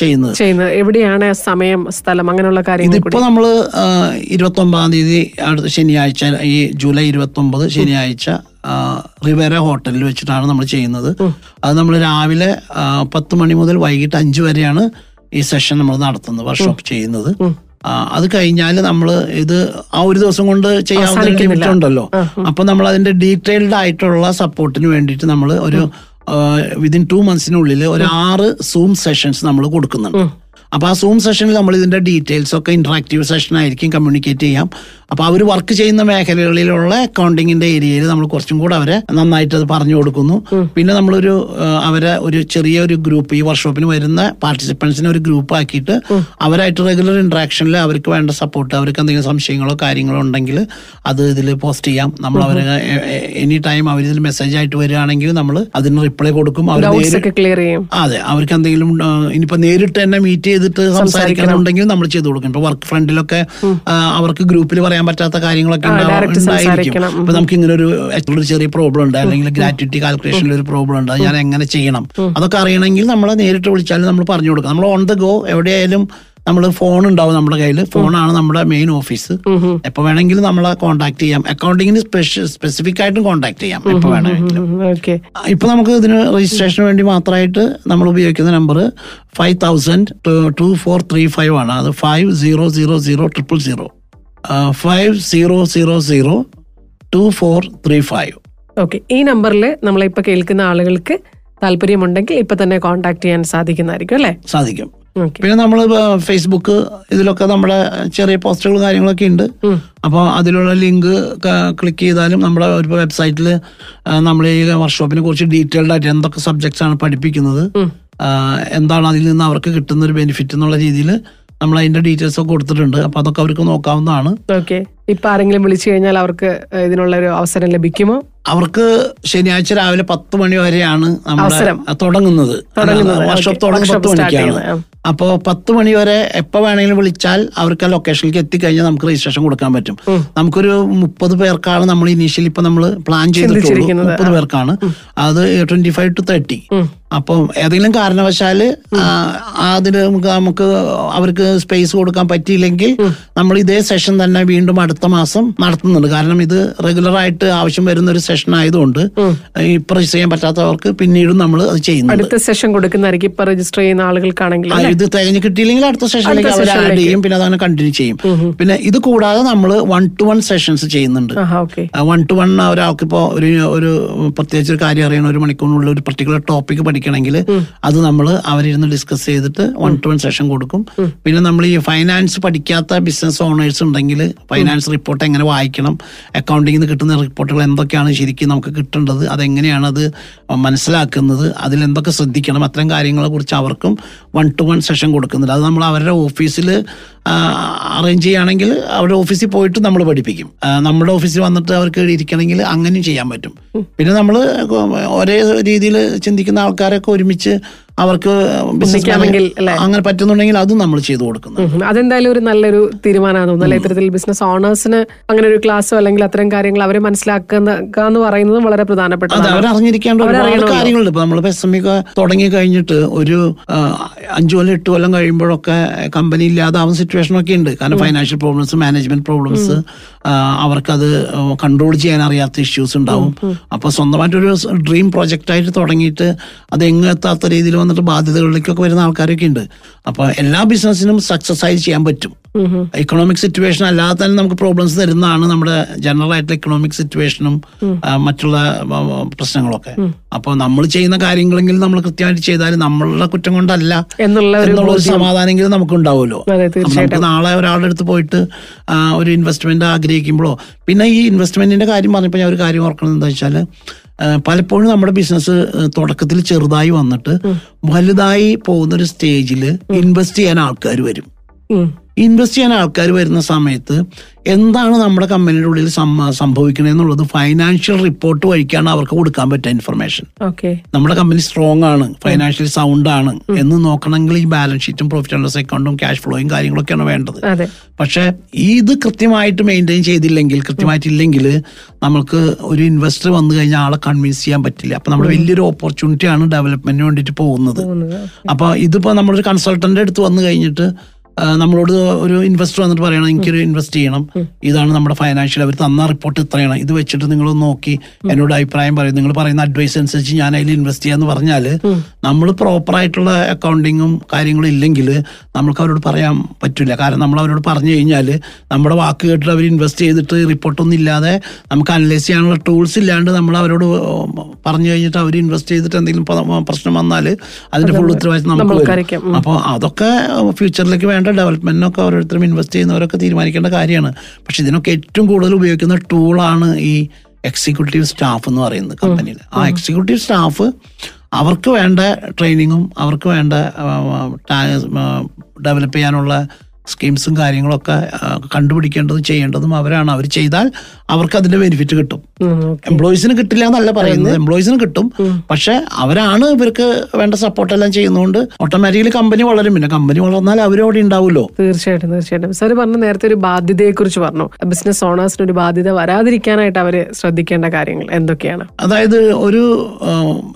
Speaker 2: ചെയ്യുന്നത്.
Speaker 1: ചെയ്യുന്നത്. എവിടെയാണ് സമയം സ്ഥലം അങ്ങനെയുള്ള കാര്യങ്ങൾ
Speaker 2: ഇതിപ്പോ നമ്മൾ ഇരുപത്തി ഒമ്പതാം തീയതി അടുത്ത ശനിയാഴ്ച ഈ ജൂലൈ ഇരുപത്തി ഒമ്പത് ശനിയാഴ്ച റിവേര ഹോട്ടലിൽ വെച്ചിട്ടാണ് നമ്മൾ ചെയ്യുന്നത്. അത് നമ്മൾ രാവിലെ പത്ത് മണി മുതൽ വൈകിട്ട് അഞ്ച് വരെയാണ് ഈ സെഷൻ നമ്മൾ നടത്തുന്നത് വർക്ക്ഷോപ്പ് ചെയ്യുന്നത്. അത് കഴിഞ്ഞാൽ നമ്മൾ ഇത് ആ ഒരു ദിവസം കൊണ്ട് ചെയ്യാവുന്ന ലിമിറ്റ് ഉണ്ടല്ലോ. അപ്പൊ നമ്മൾ അതിന്റെ ഡീറ്റെയിൽഡ് ആയിട്ടുള്ള സപ്പോർട്ടിന് വേണ്ടിയിട്ട് നമ്മൾ ഒരു വിതിൻ ടു മന്ത്സിനുള്ളിൽ ഒരു ആറ് സൂം സെഷൻസ് നമ്മൾ കൊടുക്കുന്നുണ്ട്. അപ്പൊ ആ സൂം സെഷനിൽ നമ്മൾ ഇതിന്റെ ഡീറ്റെയിൽസ് ഒക്കെ ഇന്ററാക്റ്റീവ് സെഷൻ ആയിരിക്കും കമ്മ്യൂണിക്കേറ്റ് ചെയ്യാം. അപ്പൊ അവർ വർക്ക് ചെയ്യുന്ന മേഖലകളിലുള്ള അക്കൗണ്ടിങ്ങിന്റെ ഏരിയയിൽ നമ്മൾ കുറച്ചും കൂടെ അവരെ നന്നായിട്ട് അത് പറഞ്ഞു കൊടുക്കുന്നു. പിന്നെ നമ്മളൊരു അവരെ ഒരു ചെറിയ ഒരു ഗ്രൂപ്പ് ഈ വർക്ക്ഷോപ്പിന് വരുന്ന പാർട്ടിസിപ്പൻസിനെ ഒരു ഗ്രൂപ്പ് ആക്കിയിട്ട് അവരായിട്ട് റെഗുലർ ഇന്ററാക്ഷനിൽ അവർക്ക് വേണ്ട സപ്പോർട്ട് അവർക്ക് എന്തെങ്കിലും സംശയങ്ങളോ കാര്യങ്ങളോ ഉണ്ടെങ്കിൽ അത് ഇതിൽ പോസ്റ്റ് ചെയ്യാം. നമ്മൾ അവരെ എനി ടൈം അവർ ഇതിൽ മെസ്സേജ് ആയിട്ട് വരികയാണെങ്കിൽ നമ്മൾ അതിന് റിപ്ലൈ കൊടുക്കും. അവർ
Speaker 1: ക്ലിയർ ചെയ്യും.
Speaker 2: അതെ അവർക്ക് എന്തെങ്കിലും ഇനിയിപ്പോൾ ഇനിയിപ്പോ നേരിട്ട് തന്നെ മീറ്റ് ചെയ്തിട്ട് സംസാരിക്കണമെന്നുണ്ടെങ്കിൽ നമ്മൾ ചെയ്തു കൊടുക്കും. ഇപ്പൊ വർക്ക് ഫ്രണ്ടിലൊക്കെ അവർക്ക് ഗ്രൂപ്പിൽ പറയാൻ പറയാൻ പറ്റാത്ത കാര്യങ്ങളൊക്കെ ഉണ്ടായിരിക്കും. അപ്പൊ നമുക്ക് ഇങ്ങനെ ഒരു ഒരു ചെറിയ പ്രോബ്ലം ഉണ്ട് അല്ലെങ്കിൽ ഗ്രാറ്റുവിറ്റി കാൽക്കുലേഷനിൽ ഒരു പ്രോബ്ലം ഉണ്ട് ഞാൻ എങ്ങനെ ചെയ്യണം? അതൊക്കെ അറിയണമെങ്കിൽ നമ്മളെ നേരിട്ട് വിളിച്ചാലും നമ്മൾ പറഞ്ഞു കൊടുക്കാം നമ്മൾ ഓൺ ദ ഗോ എവിടെയായാലും നമ്മൾ ഫോൺ ഉണ്ടാവും നമ്മുടെ കയ്യിൽ ഫോണാണ് നമ്മുടെ മെയിൻ ഓഫീസ് എപ്പോൾ വേണമെങ്കിലും നമ്മളെ കോൺടാക്ട് ചെയ്യാം. അക്കൗണ്ടിങ്ങിന് സ്പെസിഫിക് ആയിട്ടും കോൺടാക്ട് ചെയ്യാം എപ്പോൾ വേണമെങ്കിലും. ഇപ്പൊ നമുക്ക് ഇതിന് രജിസ്ട്രേഷന് വേണ്ടി മാത്രമായിട്ട് നമ്മൾ ഉപയോഗിക്കുന്ന number five thousand two four three five ആണ്. അത് five zero zero zero triple zero five zero zero zero two four three five
Speaker 1: okay ഈ നമ്പറിൽ നമ്മളിപ്പോ കേൾക്കുന്ന ആളുകൾക്ക് താല്പര്യമുണ്ടെങ്കിൽ ഇപ്പൊ തന്നെ കോൺടാക്ട് ചെയ്യാൻ സാധിക്കുന്നതായിരിക്കും അല്ലേ?
Speaker 2: സാധിക്കും. പിന്നെ നമ്മൾ ഫേസ്ബുക്ക് ഇതിലൊക്കെ നമ്മുടെ ചെറിയ പോസ്റ്റുകൾ കാര്യങ്ങളൊക്കെ ഉണ്ട്. അപ്പോൾ അതിലുള്ള ലിങ്ക് ക്ലിക്ക് ചെയ്താലും നമ്മുടെ ഒരു വെബ്സൈറ്റിൽ നമ്മൾ ഈ വർക്ക്ഷോപ്പിനെ കുറിച്ച് ഡീറ്റെയിൽഡ് ആയിട്ട് എന്തൊക്കെ സബ്ജക്ട്സ് ആണ് പഠിപ്പിക്കുന്നത്. എന്താണ് അതിൽ നിന്ന് അവർക്ക് കിട്ടുന്ന ഒരു ബെനിഫിറ്റ് എന്നുള്ള രീതിയിൽ നമ്മൾ അതിന്റെ ഡീറ്റെയിൽസ് ഒക്കെ കൊടുത്തിട്ടുണ്ട്. അപ്പൊ അതൊക്കെ അവർക്ക് നോക്കാവുന്നതാണ്.
Speaker 1: ഓക്കെ ഇപ്പൊ ആരെങ്കിലും വിളിച്ചു കഴിഞ്ഞാൽ അവർക്ക് ഇതിനുള്ള ഒരു അവസരം ലഭിക്കുമോ?
Speaker 2: അവർക്ക് ശനിയാഴ്ച രാവിലെ പത്ത് മണി വരെയാണ് നമ്മുടെ തുടങ്ങുന്നത്. വർക്ക്ഷോപ്പ് പത്ത്
Speaker 1: start
Speaker 2: മണിക്കാണ്.
Speaker 1: ചെയ്യുന്നത്.
Speaker 2: അപ്പോ പത്ത് മണി വരെ എപ്പോ വേണമെങ്കിലും വിളിച്ചാൽ അവർക്ക് ആ ലൊക്കേഷനിലേക്ക് എത്തിക്കഴിഞ്ഞാൽ നമുക്ക് രജിസ്ട്രേഷൻ കൊടുക്കാൻ പറ്റും. നമുക്കൊരു മുപ്പത് പേർക്കാണ് നമ്മൾ ഇനീഷ്യലി ഇപ്പൊ നമ്മൾ പ്ലാൻ
Speaker 1: ചെയ്തിട്ടുള്ളത്.
Speaker 2: മുപ്പത് പേർക്കാണ്. അത് ട്വന്റി ഫൈവ് ടു തേർട്ടി അപ്പം ഏതെങ്കിലും കാരണവശാൽ അതിന് നമുക്ക് അവർക്ക് സ്പേസ് കൊടുക്കാൻ പറ്റിയില്ലെങ്കിൽ നമ്മൾ ഇതേ സെഷൻ തന്നെ വീണ്ടും അടുത്ത മാസം നടത്തുന്നുണ്ട്. കാരണം ഇത് റെഗുലർ ആയിട്ട് ആവശ്യം വരുന്ന ഒരു സെഷൻ ആയതുകൊണ്ട് ഇപ്പൊ രജിസ്റ്റർ ചെയ്യാൻ പറ്റാത്തവർക്ക് പിന്നീടും നമ്മൾ അത് ചെയ്യുന്നു
Speaker 1: അടുത്ത സെഷൻ കൊടുക്കുന്നതായിരിക്കും. ഇപ്പൊ രജിസ്റ്റർ ചെയ്യുന്ന ആളുകൾക്കാണെങ്കിൽ
Speaker 2: ഇത് തികഞ്ഞു കിട്ടിയില്ലെങ്കിൽ അടുത്ത സെഷനിലേക്ക് അവർ ആഡ് ചെയ്യും. പിന്നെ അതങ്ങനെ കണ്ടിന്യൂ ചെയ്യും. പിന്നെ ഇത് കൂടാതെ നമ്മൾ വൺ ടു വൺ സെഷൻസ് ചെയ്യുന്നുണ്ട് വൺ ടു വൺ ഒരാൾക്ക് ഇപ്പോൾ ഒരു ഒരു പ്രത്യേകിച്ച് ഒരു കാര്യം അറിയണം. ഒരു മണിക്കൂറിനുള്ള ഒരു പർട്ടിക്കുലർ ടോപ്പിക് പഠിക്കണമെങ്കിൽ അത് നമ്മൾ അവരിരുന്ന് ഡിസ്കസ് ചെയ്തിട്ട് വൺ ടു വൺ സെഷൻ കൊടുക്കും പിന്നെ നമ്മൾ ഈ ഫൈനാൻസ് പഠിക്കാത്ത ബിസിനസ് ഓണേഴ്സ് ഉണ്ടെങ്കിൽ ഫൈനാൻസ് റിപ്പോർട്ട് എങ്ങനെ വായിക്കണം അക്കൗണ്ടിങ്ങിൽ നിന്ന് കിട്ടുന്ന റിപ്പോർട്ടുകൾ എന്തൊക്കെയാണ് ശരിക്കും നമുക്ക് കിട്ടേണ്ടത് അതെങ്ങനെയാണ് അത് മനസ്സിലാക്കുന്നത് അതിലെന്തൊക്കെ ശ്രദ്ധിക്കണം അത്തരം കാര്യങ്ങളെ കുറിച്ച് അവർക്കും വൺ ടു വൺ സെഷൻ കൊടുക്കുന്നുണ്ട്. അത് നമ്മൾ അവരുടെ ഓഫീസിൽ അറേഞ്ച് ചെയ്യുകയാണെങ്കിൽ അവരുടെ ഓഫീസിൽ പോയിട്ട് നമ്മൾ പഠിപ്പിക്കും. നമ്മുടെ ഓഫീസിൽ വന്നിട്ട് അവർക്ക് ഇരിക്കണമെങ്കിൽ അങ്ങനെയും ചെയ്യാൻ പറ്റും. പിന്നെ നമ്മൾ ഒരേ രീതിയിൽ ചിന്തിക്കുന്ന ആൾക്കാരൊക്കെ ഒരുമിച്ച് അവർക്ക്? അങ്ങനെ പറ്റുന്നുണ്ടെങ്കിൽ അതും നമ്മൾ ചെയ്തു കൊടുക്കുന്നു
Speaker 1: അതെന്തായാലും ഒരു നല്ലൊരു തീരുമാനമാണ് നല്ല ഇത്തരത്തിൽ ബിസിനസ് ഓണേഴ്സിന് അങ്ങനെ ഒരു ക്ലാസ്സോ അല്ലെങ്കിൽ അത്തരം കാര്യങ്ങൾ അവരെ മനസ്സിലാക്കുന്ന എന്ന് പറയുന്നതും വളരെ പ്രധാനപ്പെട്ട
Speaker 2: അവർ അറിഞ്ഞിരിക്കേണ്ട ഒരുപാട് കാര്യങ്ങളുണ്ട്. ഇപ്പൊ നമ്മൾ എസ് എം ഇ തുടങ്ങി കഴിഞ്ഞിട്ട് ഒരു അഞ്ചു കൊല്ലം എട്ട് കൊല്ലം കഴിയുമ്പോഴൊക്കെ കമ്പനി ഇല്ലാതാവുന്ന സിറ്റുവേഷൻ ഒക്കെ ഉണ്ട്. കാരണം ഫൈനാൻഷ്യൽ പ്രോബ്ലംസ് മാനേജ്മെന്റ് പ്രോബ്ലംസ് അവർക്കത് കൺട്രോൾ ചെയ്യാൻ അറിയാത്ത ഇഷ്യൂസ് ഉണ്ടാവും. അപ്പൊ സ്വന്തമായിട്ടൊരു ഡ്രീം പ്രൊജക്റ്റ് ആയിട്ട് തുടങ്ങിയിട്ട് അത് എങ്ങെത്താത്ത രീതിയിൽ വന്നിട്ട് ബാധ്യതകളിലേക്കൊക്കെ വരുന്ന ആൾക്കാരൊക്കെ ഉണ്ട്. അപ്പൊ എല്ലാ ബിസിനസ്സിനും സക്സസ് ആയി ചെയ്യാൻ പറ്റും. ഇക്കണോമിക് സിറ്റുവേഷൻ അല്ലാതെ തന്നെ നമുക്ക് പ്രോബ്ലംസ് തരുന്നതാണ് നമ്മുടെ ജനറൽ ആയിട്ടുള്ള ഇക്കണോമിക് സിറ്റുവേഷനും മറ്റുള്ള പ്രശ്നങ്ങളൊക്കെ. അപ്പൊ നമ്മൾ ചെയ്യുന്ന കാര്യങ്ങളെങ്കിൽ നമ്മൾ കൃത്യമായിട്ട് ചെയ്താൽ നമ്മളുടെ കുറ്റം കൊണ്ടല്ല
Speaker 1: എന്നുള്ള ഒരു
Speaker 2: സമാധാനമെങ്കിലും നമുക്ക് ഉണ്ടാവുമല്ലോ നമുക്ക് നാളെ ഒരാളുടെ അടുത്ത് പോയിട്ട് ഒരു ഇൻവെസ്റ്റ്മെന്റ് ആഗ്രഹിക്കുമ്പോഴോ പിന്നെ ഈ ഇൻവെസ്റ്റ്മെന്റിന്റെ കാര്യം പറഞ്ഞപ്പോൾ ഞാൻ ഒരു കാര്യം ഓർക്കണം എന്താ വെച്ചാൽ പലപ്പോഴും നമ്മുടെ ബിസിനസ് തുടക്കത്തിൽ ചെറുതായി വന്നിട്ട് വലുതായി പോകുന്ന ഒരു സ്റ്റേജിൽ ഇൻവെസ്റ്റ് ചെയ്യാൻ ആൾക്കാർ വരും. ഇൻവെസ്റ്റ് ചെയ്യാൻ ആൾക്കാർ വരുന്ന സമയത്ത് എന്താണ് നമ്മുടെ കമ്പനിയുടെ ഉള്ളിൽ സംഭവിക്കണേ സംഭവിക്കണത് എന്നുള്ളത് ഫൈനാൻഷ്യൽ റിപ്പോർട്ട് വഴിക്കാണ് അവർക്ക് കൊടുക്കാൻ പറ്റുക ഇൻഫർമേഷൻ
Speaker 1: ഓക്കെ
Speaker 2: നമ്മുടെ കമ്പനി സ്ട്രോങ് ആണ് ഫൈനാൻഷ്യൽ സൗണ്ട് ആണ് എന്ന് നോക്കണമെങ്കിൽ ഈ ബാലൻസ് ഷീറ്റും പ്രോഫിറ്റ് ആൻഡ് ലോസ് അക്കൗണ്ടും ക്യാഷ് ഫ്ലോയും കാര്യങ്ങളൊക്കെയാണ് വേണ്ടത്. പക്ഷെ ഇത് കൃത്യമായിട്ട് മെയിന്റെയിൻ ചെയ്തില്ലെങ്കിൽ കൃത്യമായിട്ടില്ലെങ്കിൽ നമുക്ക് ഒരു ഇൻവെസ്റ്റർ വന്നു കഴിഞ്ഞാൽ ആളെ കൺവിൻസ് ചെയ്യാൻ പറ്റില്ല. അപ്പൊ നമ്മുടെ വലിയൊരു ഓപ്പർച്യൂണിറ്റി ആണ് ഡെവലപ്മെന്റിന് വേണ്ടിയിട്ട് പോകുന്നത്. അപ്പൊ ഇതിപ്പോ നമ്മളൊരു കൺസൾട്ടന്റ് അടുത്ത് വന്നു കഴിഞ്ഞിട്ട് നമ്മളോട് ഒരു ഇൻവെസ്റ്റർ വന്നിട്ട് പറയണം എനിക്കൊരു ഇൻവെസ്റ്റ് ചെയ്യണം. ഇതാണ് നമ്മുടെ ഫൈനാൻഷ്യൽ അവർ തന്ന റിപ്പോർട്ട് ഇത്രയാണ്. ഇത് വെച്ചിട്ട് നിങ്ങൾ നോക്കി. എന്നോട് അഭിപ്രായം പറയും. നിങ്ങൾ പറയുന്ന അഡ്വൈസ് അനുസരിച്ച് ഞാൻ അതിൽ ഇൻവെസ്റ്റ് ചെയ്യാന്ന് പറഞ്ഞാൽ നമ്മൾ പ്രോപ്പർ ആയിട്ടുള്ള അക്കൗണ്ടിങ്ങും കാര്യങ്ങളും ഇല്ലെങ്കിൽ നമുക്ക് അവരോട് പറയാൻ പറ്റില്ല കാരണം നമ്മൾ അവരോട് പറഞ്ഞു കഴിഞ്ഞാൽ നമ്മുടെ വാക്ക് കേട്ടിട്ട് അവർ ഇൻവെസ്റ്റ് ചെയ്തിട്ട് റിപ്പോർട്ടൊന്നും ഇല്ലാതെ നമുക്ക് അനലൈസ് ചെയ്യാനുള്ള ടൂൾസ് ഇല്ലാണ്ട് നമ്മൾ അവരോട് പറഞ്ഞു കഴിഞ്ഞിട്ട് അവർ ഇൻവെസ്റ്റ് ചെയ്തിട്ട് എന്തെങ്കിലും പ്രശ്നം വന്നാൽ അതിന്റെ ഫുൾ ഉത്തരവാദിത്വം നമുക്ക്. അപ്പോൾ അതൊക്കെ ഫ്യൂച്ചറിലേക്ക് വേണ്ട ഡെവലപ്മെന്റിനൊക്കെ ഓരോരുത്തരും ഇൻവെസ്റ്റ് ചെയ്യുന്നവരൊക്കെ തീരുമാനിക്കേണ്ട കാര്യമാണ്. പക്ഷെ ഇതിനൊക്കെ ഏറ്റവും കൂടുതൽ ഉപയോഗിക്കുന്ന ടൂളാണ് ഈ എക്സിക്യൂട്ടീവ് സ്റ്റാഫ് എന്ന് പറയുന്നത് കമ്പനിയിൽ ആ എക്സിക്യൂട്ടീവ് സ്റ്റാഫ് അവർക്ക് വേണ്ട ട്രെയിനിങ്ങും അവർക്ക് വേണ്ട ഡെവലപ്പ് ചെയ്യാനുള്ള സ്കീംസും കാര്യങ്ങളൊക്കെ കണ്ടുപിടിക്കേണ്ടതും ചെയ്യേണ്ടതും അവരാണ്. അവർ ചെയ്താൽ അവർക്ക് അതിന്റെ ബെനിഫിറ്റ് കിട്ടും. എംപ്ലോയീസിന് കിട്ടില്ല എന്നല്ല പറയുന്നത്. എംപ്ലോയീസിന് കിട്ടും. പക്ഷെ അവരാണ് ഇവർക്ക് വേണ്ട സപ്പോർട്ടെല്ലാം ചെയ്യുന്നതുകൊണ്ട് ഓട്ടോമാറ്റിക്കലി കമ്പനി വളരും. പിന്നെ കമ്പനി വളർന്നാൽ അവരും അവിടെ ഉണ്ടാവുമല്ലോ.
Speaker 1: തീർച്ചയായിട്ടും തീർച്ചയായിട്ടും. സാർ പറഞ്ഞ നേരത്തെ ഒരു ബാധ്യതയെ കുറിച്ച് പറഞ്ഞു. ബിസിനസ് ഓണേഴ്സിന് ഒരു ബാധ്യത വരാതിരിക്കാനായിട്ട് അവർ ശ്രദ്ധിക്കേണ്ട കാര്യങ്ങൾ എന്തൊക്കെയാണ്?
Speaker 2: അതായത് ഒരു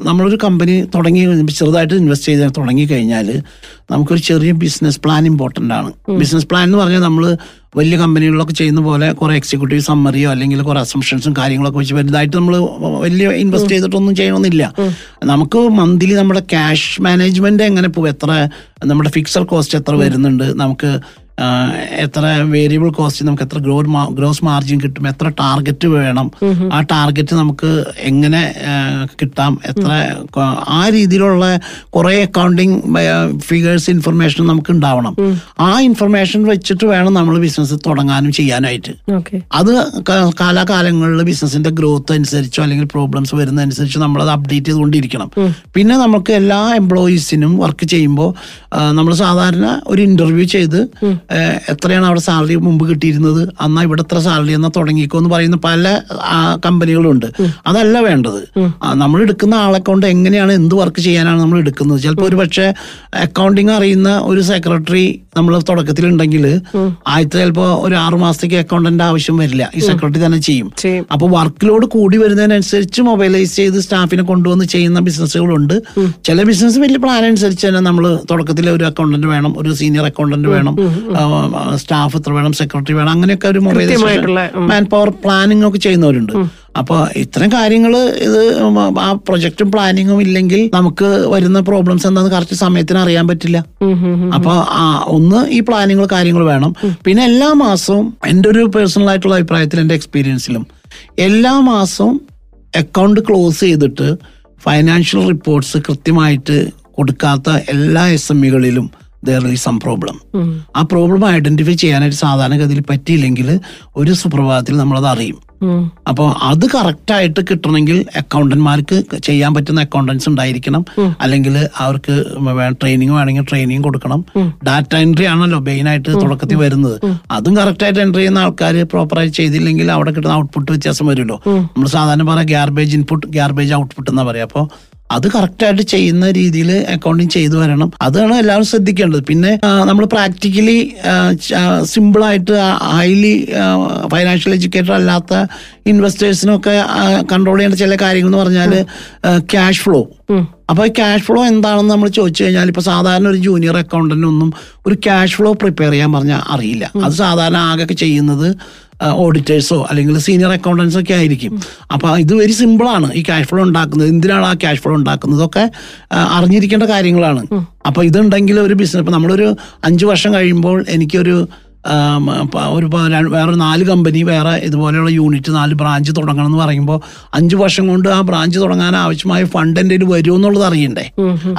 Speaker 2: നമ്മളൊരു കമ്പനി തുടങ്ങി ചെറുതായിട്ട് ഇൻവെസ്റ്റ് ചെയ്ത് തുടങ്ങി കഴിഞ്ഞാൽ നമുക്കൊരു ചെറിയ ബിസിനസ് പ്ലാൻ ഇമ്പോർട്ടന്റ് ആണ്. ബിസിനസ് പ്ലാൻ എന്ന് പറഞ്ഞാൽ നമ്മൾ വലിയ കമ്പനികളിലൊക്കെ ചെയ്യുന്ന പോലെ കുറേ എക്സിക്യൂട്ടീവ് സമ്മറിയോ അല്ലെങ്കിൽ കുറേ അസംഷൻസും കാര്യങ്ങളൊക്കെ വെച്ച് വലുതായിട്ട് നമ്മൾ വലിയ ഇൻവെസ്റ്റ് ചെയ്തിട്ടൊന്നും ചെയ്യണമെന്നില്ല. നമുക്ക് മന്ത്ലി നമ്മുടെ ക്യാഷ് മാനേജ്മെന്റ് എങ്ങനെ പോകും എത്ര നമ്മുടെ ഫിക്സഡ് കോസ്റ്റ് എത്ര വരുന്നുണ്ട്? നമുക്ക് എത്ര വേരിയബിൾ കോസ്റ്റ് നമുക്ക് എത്ര ഗ്രോ ഗ്രോസ് മാർജിൻ കിട്ടും എത്ര ടാർഗറ്റ് വേണം ആ ടാർഗറ്റ് നമുക്ക് എങ്ങനെ കിട്ടാം എത്ര ആ രീതിയിലുള്ള കുറെ അക്കൗണ്ടിങ് ഫിഗേഴ്സ് ഇൻഫർമേഷൻ നമുക്ക് ഉണ്ടാവണം. ആ ഇൻഫർമേഷൻ വെച്ചിട്ട് വേണം നമ്മൾ ബിസിനസ് തുടങ്ങാനും ചെയ്യാനായിട്ട്. അത് കാലാകാലങ്ങളിൽ ബിസിനസിന്റെ ഗ്രോത്ത് അനുസരിച്ചോ അല്ലെങ്കിൽ പ്രോബ്ലംസ് വരുന്നതനുസരിച്ച് നമ്മൾ അത് അപ്ഡേറ്റ് ചെയ്തുകൊണ്ടിരിക്കണം പിന്നെ നമുക്ക് എല്ലാ എംപ്ലോയീസിനും വർക്ക് ചെയ്യുമ്പോൾ നമ്മൾ സാധാരണ ഒരു ഇന്റർവ്യൂ ചെയ്ത് എത്രയാണ് അവിടെ സാലറി മുമ്പ് കിട്ടിയിരുന്നത്? അന്നാ ഇവിടെ എത്ര സാലറി എന്നാ തുടങ്ങിക്കോ എന്ന് പറയുന്ന പല കമ്പനികളുണ്ട്. അതല്ല വേണ്ടത്. നമ്മൾ എടുക്കുന്ന ആളെ കൊണ്ട് എങ്ങനെയാണ് എന്ത് വർക്ക് ചെയ്യാനാണ് നമ്മൾ എടുക്കുന്നത്? ചിലപ്പോൾ ഒരു പക്ഷേ അക്കൗണ്ടിങ് അറിയുന്ന ഒരു സെക്രട്ടറി നമ്മൾ തുടക്കത്തിൽ ഉണ്ടെങ്കിൽ ആദ്യത്തെ ചിലപ്പോൾ ഒരു ആറു മാസത്തേക്ക് അക്കൗണ്ടന്റ് ആവശ്യം വരില്ല. ഈ സെക്രട്ടറി തന്നെ ചെയ്യും.
Speaker 1: അപ്പോൾ
Speaker 2: അപ്പൊ വർക്ക് ലോഡ് കൂടി വരുന്നതിനനുസരിച്ച് മൊബൈലൈസ് ചെയ്ത് സ്റ്റാഫിനെ കൊണ്ടുവന്ന് ചെയ്യുന്ന ബിസിനസ്സുകളുണ്ട്. ചില ബിസിനസ് വലിയ പ്ലാൻ അനുസരിച്ച് തന്നെ നമ്മൾ തുടക്കത്തിൽ ഒരു അക്കൗണ്ടന്റ് വേണം ഒരു സീനിയർ അക്കൗണ്ടന്റ് വേണം. സ്റ്റാഫ് എത്ര വേണം സെക്രട്ടറി വേണം അങ്ങനെയൊക്കെ ഒരു മാൻ പവർ പ്ലാനിംഗ് ഒക്കെ ചെയ്യുന്നവരുണ്ട്. അപ്പൊ ഇത്തരം കാര്യങ്ങൾ ഇത് ആ പ്രൊജക്റ്റും പ്ലാനിങ്ങും ഇല്ലെങ്കിൽ നമുക്ക് വരുന്ന പ്രോബ്ലംസ് എന്താണെന്ന് കറക്റ്റ് സമയത്തിന് അറിയാൻ പറ്റില്ല.
Speaker 1: ഉം, ഉം, ഉം.
Speaker 2: അപ്പൊ ആ, ഒന്ന് ഈ പ്ലാനിങ്ങൾ കാര്യങ്ങൾ വേണം. പിന്നെ എല്ലാ മാസവും എന്റെ ഒരു പേഴ്സണൽ ആയിട്ടുള്ള അഭിപ്രായത്തിൽ എന്റെ എക്സ്പീരിയൻസിലും എല്ലാ മാസവും അക്കൗണ്ട് ക്ലോസ് ചെയ്തിട്ട് ഫൈനാൻഷ്യൽ റിപ്പോർട്ട്സ് കൃത്യമായിട്ട് കൊടുക്കാത്ത എല്ലാ എസ് എം ഇകളിലും ദർ ഈസ് സം പ്രോബ്ലം. ആ പ്രോബ്ലം ഐഡന്റിഫൈ ചെയ്യാനായിട്ട് സാധാരണഗതിയിൽ പറ്റിയില്ലെങ്കിൽ ഒരു സുപ്രഭാതത്തിൽ നമ്മളത് അറിയും. അപ്പോൾ അത് കറക്റ്റായിട്ട് കിട്ടണമെങ്കിൽ അക്കൗണ്ടന്മാർക്ക് ചെയ്യാൻ പറ്റുന്ന അക്കൗണ്ടൻസ് ഉണ്ടായിരിക്കണം. അല്ലെങ്കിൽ അവർക്ക് ട്രെയിനിങ് വേണമെങ്കിൽ ട്രെയിനിങ് കൊടുക്കണം. ഡാറ്റ എൻട്രി ആണല്ലോ മെയിൻ ആയിട്ട് തുടക്കത്തിൽ വരുന്നത്. അതും കറക്റ്റായിട്ട് എൻട്രി ചെയ്യുന്ന ആൾക്കാർ പ്രോപ്പറായിട്ട് ചെയ്തില്ലെങ്കിൽ അവിടെ കിട്ടുന്ന ഔട്ട്പുട്ട് വ്യത്യാസം വരുമല്ലോ. നമ്മൾ സാധാരണ പറയാം ഗ്യാർബേജ് ഇൻപുട്ട് ഗ്യാർബേജ് ഔട്ട്പുട്ട് എന്നാ പറയാം. അപ്പോൾ അത് കറക്റ്റായിട്ട് ചെയ്യുന്ന രീതിയിൽ അക്കൗണ്ടിങ് ചെയ്തു വരണം. അതാണ് എല്ലാവരും ശ്രദ്ധിക്കേണ്ടത്. പിന്നെ നമ്മൾ പ്രാക്ടിക്കലി സിമ്പിളായിട്ട് ഹൈലി ഫൈനാൻഷ്യൽ എഡ്യൂക്കേറ്റഡ് അല്ലാത്ത ഇൻവെസ്റ്റേഴ്സിനൊക്കെ കൺട്രോൾ ചെയ്യേണ്ട ചില കാര്യങ്ങൾ എന്ന് പറഞ്ഞാൽ ക്യാഷ് ഫ്ലോ അപ്പോൾ ക്യാഷ് ഫ്ലോ എന്താണെന്ന് നമ്മൾ ചോദിച്ചു കഴിഞ്ഞാൽ ഇപ്പൊ സാധാരണ ഒരു ജൂനിയർ അക്കൗണ്ടന്റിനൊന്നും ഒരു ക്യാഷ് ഫ്ലോ പ്രിപ്പയർ ചെയ്യാൻ പറഞ്ഞാൽ അറിയില്ല. അത് സാധാരണ ആകെ ചെയ്യുന്നത് ഓഡിറ്റേഴ്സോ അല്ലെങ്കിൽ സീനിയർ അക്കൗണ്ടൻസോ ഒക്കെ ആയിരിക്കും. അപ്പൊ ഇത് വെരി സിമ്പിളാണ് ഈ ക്യാഷ് ഫ്ലോ ഉണ്ടാക്കുന്നത് എന്തിനാണ് ആ ക്യാഷ് ഫ്ലോ ഉണ്ടാക്കുന്നതൊക്കെ അറിഞ്ഞിരിക്കേണ്ട കാര്യങ്ങളാണ്. അപ്പൊ ഇതുണ്ടെങ്കിൽ ഒരു ബിസിനസ് ഇപ്പം നമ്മളൊരു അഞ്ച് വർഷം കഴിയുമ്പോൾ എനിക്കൊരു ഒരു വേറെ നാല് കമ്പനി വേറെ ഇതുപോലെയുള്ള യൂണിറ്റ് നാല് ബ്രാഞ്ച് തുടങ്ങണം എന്ന് പറയുമ്പോൾ അഞ്ച് വർഷം കൊണ്ട് ആ ബ്രാഞ്ച് തുടങ്ങാൻ ആവശ്യമായ ഫണ്ട് എന്റെ വരുമോ എന്നുള്ളത് അറിയണ്ടേ?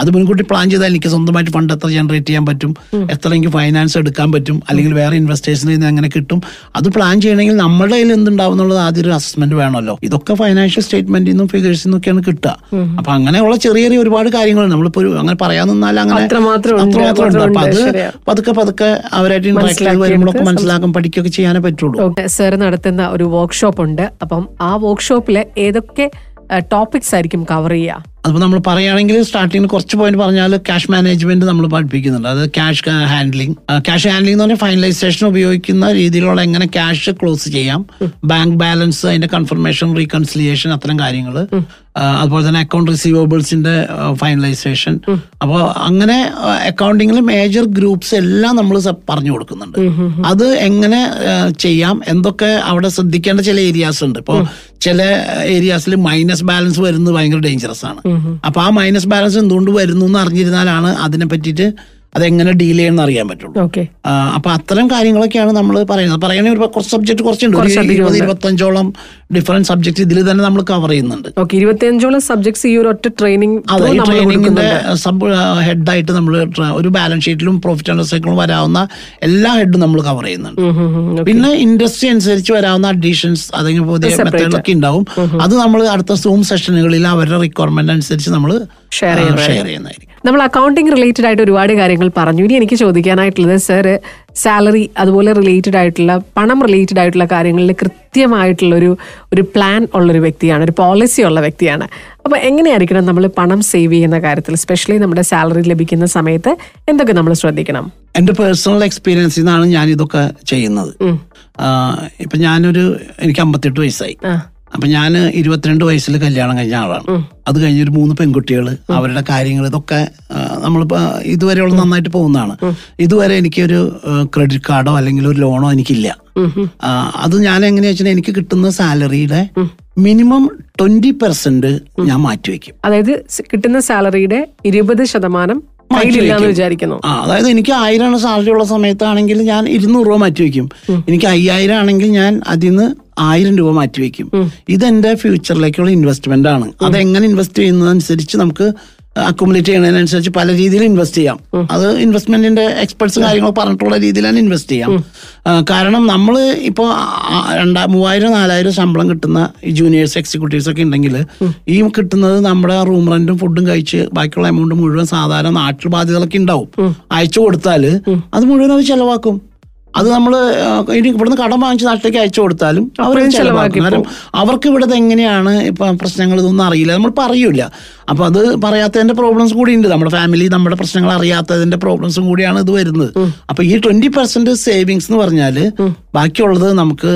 Speaker 2: അത് മുൻകൂട്ടി പ്ലാൻ ചെയ്താൽ എനിക്ക് സ്വന്തമായിട്ട് ഫണ്ട് എത്ര ജനറേറ്റ് ചെയ്യാൻ പറ്റും? എത്ര എനിക്ക് ഫൈനാൻസ് എടുക്കാൻ പറ്റും? അല്ലെങ്കിൽ വേറെ ഇൻവെസ്റ്റേഴ്സിൽ നിന്ന് എങ്ങനെ കിട്ടും? അത് പ്ലാൻ ചെയ്യണമെങ്കിൽ നമ്മുടെ കയ്യിൽ എന്തുണ്ടാവും എന്നുള്ളത് ആദ്യം ഒരു അസസ്മെന്റ് വേണമല്ലോ. ഇതൊക്കെ ഫൈനാൻഷ്യൽ സ്റ്റേറ്റ്മെന്റിൽ നിന്നും ഫിഗേഴ്സിൽ നിന്നൊക്കെയാണ് കിട്ടുക. അപ്പൊ അങ്ങനെയുള്ള ചെറിയ ചെറിയ ഒരുപാട് കാര്യങ്ങൾ നമ്മളിപ്പോ അങ്ങനെ പറയാൻ നിന്നാൽ അങ്ങനെ
Speaker 1: അത്രമാത്രം ഉണ്ട്,
Speaker 2: അപ്പൊ അത്. പതുക്കെ പതുക്കെ അവരായിട്ട് ഇന്ററാക്ട് ചെയ്ത് വരുമ്പോഴൊക്കെ മനസ്സിലാക്കാൻ പഠിക്കുകയൊക്കെ ചെയ്യാനേ പറ്റുള്ളൂ.
Speaker 1: സാർ നടത്തുന്ന ഒരു വർക്ക്ഷോപ്പ് ഉണ്ട്. അപ്പം ആ വർക്ക്ഷോപ്പിൽ ഏതൊക്കെ ടോപ്പിക്സ് ആയിരിക്കും കവർ ചെയ്യുക
Speaker 2: അതിപ്പോൾ നമ്മൾ പറയുകയാണെങ്കിൽ സ്റ്റാർട്ടിങ്ങിൽ കുറച്ച് പോയിന്റ് പറഞ്ഞാൽ ക്യാഷ് മാനേജ്മെന്റ് നമ്മൾ പഠിപ്പിക്കുന്നുണ്ട്. അത് ക്യാഷ് ഹാൻഡ്ലിംഗ് ക്യാഷ് ഹാൻഡ്ലിംഗ് എന്ന് പറഞ്ഞാൽ ഫൈനലൈസേഷൻ ഉപയോഗിക്കുന്ന രീതിയിലുള്ള എങ്ങനെ ക്യാഷ് ക്ലോസ് ചെയ്യാം. ബാങ്ക് ബാലൻസ് അതിന്റെ കൺഫർമേഷൻ റീകൺസിലിയേഷൻ അത്തരം കാര്യങ്ങൾ അതുപോലെ തന്നെ അക്കൗണ്ട് റിസീവബിൾസിന്റെ ഫൈനലൈസേഷൻ അപ്പോൾ അങ്ങനെ അക്കൗണ്ടിങ്ങിൽ മേജർ ഗ്രൂപ്പ്സ് എല്ലാം നമ്മൾ പറഞ്ഞു കൊടുക്കുന്നുണ്ട്. അത് എങ്ങനെ ചെയ്യാം? എന്തൊക്കെ അവിടെ ശ്രദ്ധിക്കേണ്ട ചില ഏരിയാസ് ഉണ്ട്. ഇപ്പോൾ ചില ഏരിയാസിൽ മൈനസ് ബാലൻസ് വരുന്നത് ഭയങ്കര ഡേഞ്ചറസ് ആണ്. അപ്പൊ ആ മൈനസ് ബാലൻസ് എന്തുകൊണ്ട് വരുന്നു എന്ന് അറിഞ്ഞിരുന്നാലാണ് അതിനെ പറ്റിയിട്ട് അതെങ്ങനെ ഡീൽ ചെയ്യണമെന്ന് അറിയാൻ പറ്റുള്ളൂ. അപ്പൊ അത്തരം കാര്യങ്ങളൊക്കെയാണ് നമ്മൾ പറയുന്നത്. പറയുകയാണെങ്കിൽ ഒരു കുറച്ച് സബ്ജക്ട് കുറച്ചുണ്ട്. ഇരുപത്. ഇരുപത്തഞ്ചോളം ഡിഫറെന്റ് സബ്ജക്ട് ഇതിൽ തന്നെ നമ്മൾ കവർ ചെയ്യുന്നുണ്ട്.
Speaker 1: ഇരുപത്തിയഞ്ചോളം സബ്ജക്ട്സ് ഈ ഒരു ഒറ്റ ട്രെയിനിങ്
Speaker 2: അതെ ട്രെയിനിങ്ങിന്റെ സബ് ഹെഡായിട്ട് നമ്മൾ ഒരു ബാലൻസ് ഷീറ്റിലും പ്രോഫിറ്റ് ആൻഡ് സൈക്കിളും വരാവുന്ന എല്ലാ ഹെഡും നമ്മൾ കവർ ചെയ്യുന്നുണ്ട്. പിന്നെ ഇൻഡസ്ട്രി അനുസരിച്ച് വരാവുന്ന അഡീഷൻസ് അല്ലെങ്കിൽ പുതിയ മെത്തേഡൊക്കെ ഉണ്ടാവും. അത് നമ്മൾ അടുത്ത സൂം സെഷനുകളിൽ അവരുടെ റിക്വയർമെന്റ് അനുസരിച്ച് നമ്മൾ
Speaker 1: ഷെയർ
Speaker 2: ചെയ്യുന്നതായിരിക്കും.
Speaker 1: നമ്മൾ അക്കൗണ്ടിങ് റിലേറ്റഡ് ആയിട്ട് ഒരുപാട് കാര്യങ്ങൾ പറഞ്ഞു. ഇനി എനിക്ക് ചോദിക്കാനായിട്ടുള്ളത് സർ സാലറി അതുപോലെ റിലേറ്റഡ് ആയിട്ടുള്ള പണം റിലേറ്റഡ് ആയിട്ടുള്ള കാര്യങ്ങളിൽ കൃത്യമായിട്ടുള്ള ഒരു ഒരു പ്ലാൻ ഉള്ളൊരു വ്യക്തിയാണ് ഒരു പോളിസി ഉള്ള വ്യക്തിയാണ്. അപ്പോൾ എങ്ങനെയായിരിക്കണം നമ്മൾ പണം സേവ് ചെയ്യുന്ന കാര്യത്തിൽ സ്പെഷ്യലി നമ്മുടെ സാലറി ലഭിക്കുന്ന സമയത്ത് എന്തൊക്കെ നമ്മൾ ശ്രദ്ധിക്കണം?
Speaker 2: എന്റെ പേഴ്സണൽ എക്സ്പീരിയൻസിൽ നിന്നാണ് ഞാൻ ഇതൊക്കെ ചെയ്യുന്നത് ഇപ്പം ഞാനൊരു എനിക്ക് അമ്പത്തെട്ട് വയസ്സായി. അപ്പൊ ഞാൻ ഇരുപത്തിരണ്ട് വയസ്സിൽ കല്യാണം കഴിഞ്ഞ ആളാണ്. അത് കഴിഞ്ഞൊരു മൂന്ന് പെൺകുട്ടികൾ അവരുടെ കാര്യങ്ങൾ ഇതൊക്കെ നമ്മളിപ്പോ ഇതുവരെ ഇതുവരെയുള്ള നന്നായിട്ട് പോകുന്നതാണ്. ഇതുവരെ എനിക്കൊരു ക്രെഡിറ്റ് കാർഡോ അല്ലെങ്കിൽ ഒരു ലോണോ എനിക്കില്ല. അത് ഞാൻ എങ്ങനെയാ വെച്ചാൽ എനിക്ക് കിട്ടുന്ന സാലറിയുടെ മിനിമം ട്വന്റി പെർസെന്റ് ഞാൻ മാറ്റിവെക്കും.
Speaker 1: അതായത് കിട്ടുന്ന സാലറിയുടെ ഇരുപത് ശതമാനം വിചാരിക്കുന്നു.
Speaker 2: അതായത് എനിക്ക് ആയിരമാണ് സാലറി ഉള്ള സമയത്താണെങ്കിൽ ഞാൻ ഇരുന്നൂറ് രൂപ മാറ്റി വയ്ക്കും എനിക്ക് അയ്യായിരം ആണെങ്കിൽ ഞാൻ അതിൽ നിന്ന് ആയിരം രൂപ മാറ്റിവെക്കും ഇതെന്റെ ഫ്യൂച്ചറിലേക്കുള്ള ഇൻവെസ്റ്റ്മെന്റ് ആണ്. അത് എങ്ങനെ ഇൻവെസ്റ്റ് ചെയ്യുന്നതനുസരിച്ച് നമുക്ക് അക്കുമുലേറ്റ് ചെയ്യുന്നതിനനുസരിച്ച് പല രീതിയിൽ ഇൻവെസ്റ്റ് ചെയ്യാം. അത് ഇൻവെസ്റ്റ്മെന്റിന്റെ എക്സ്പെർട്സ് കാര്യങ്ങൾ പറഞ്ഞിട്ടുള്ള രീതിയിലാണ് ഇൻവെസ്റ്റ് ചെയ്യാം. കാരണം നമ്മൾ ഇപ്പോൾ രണ്ടാ മൂവായിരം നാലായിരം ശമ്പളം കിട്ടുന്ന ഈ ജൂനിയേഴ്സ് എക്സിക്യൂട്ടീവ്സ് ഒക്കെ ഉണ്ടെങ്കിൽ ഈ കിട്ടുന്നത് നമ്മുടെ റൂം റെന്റും ഫുഡും കഴിച്ച് ബാക്കിയുള്ള എമൗണ്ട് മുഴുവൻ സാധാരണ നാട്ടിൽ ബാധ്യതകളൊക്കെ ഉണ്ടാവും. അയച്ചു കൊടുത്താൽ അത് മുഴുവൻ അവർ ചെലവാക്കും. അത് നമ്മൾ ഇനി ഇവിടുന്ന് കടം വാങ്ങിച്ച് നാട്ടിലേക്ക് അയച്ചു കൊടുത്താലും അവർ ചിലവാക്കും. കാരണം അവർക്ക് ഇവിടുത്തെ എങ്ങനെയാണ് ഇപ്പൊ പ്രശ്നങ്ങൾ ഇതൊന്നും അറിയില്ല. നമ്മൾ പറയൂല അപ്പൊ അത് പറയാത്തതിന്റെ പ്രോബ്ലംസ് കൂടി ഉണ്ട്. നമ്മുടെ ഫാമിലി നമ്മുടെ പ്രശ്നങ്ങൾ അറിയാത്തതിന്റെ പ്രോബ്ലംസും കൂടിയാണ് ഇത് വരുന്നത്. അപ്പൊ ഈ ട്വന്റി പെർസെന്റ് സേവിങ്സ് എന്ന് പറഞ്ഞാൽ ബാക്കിയുള്ളത് നമുക്ക്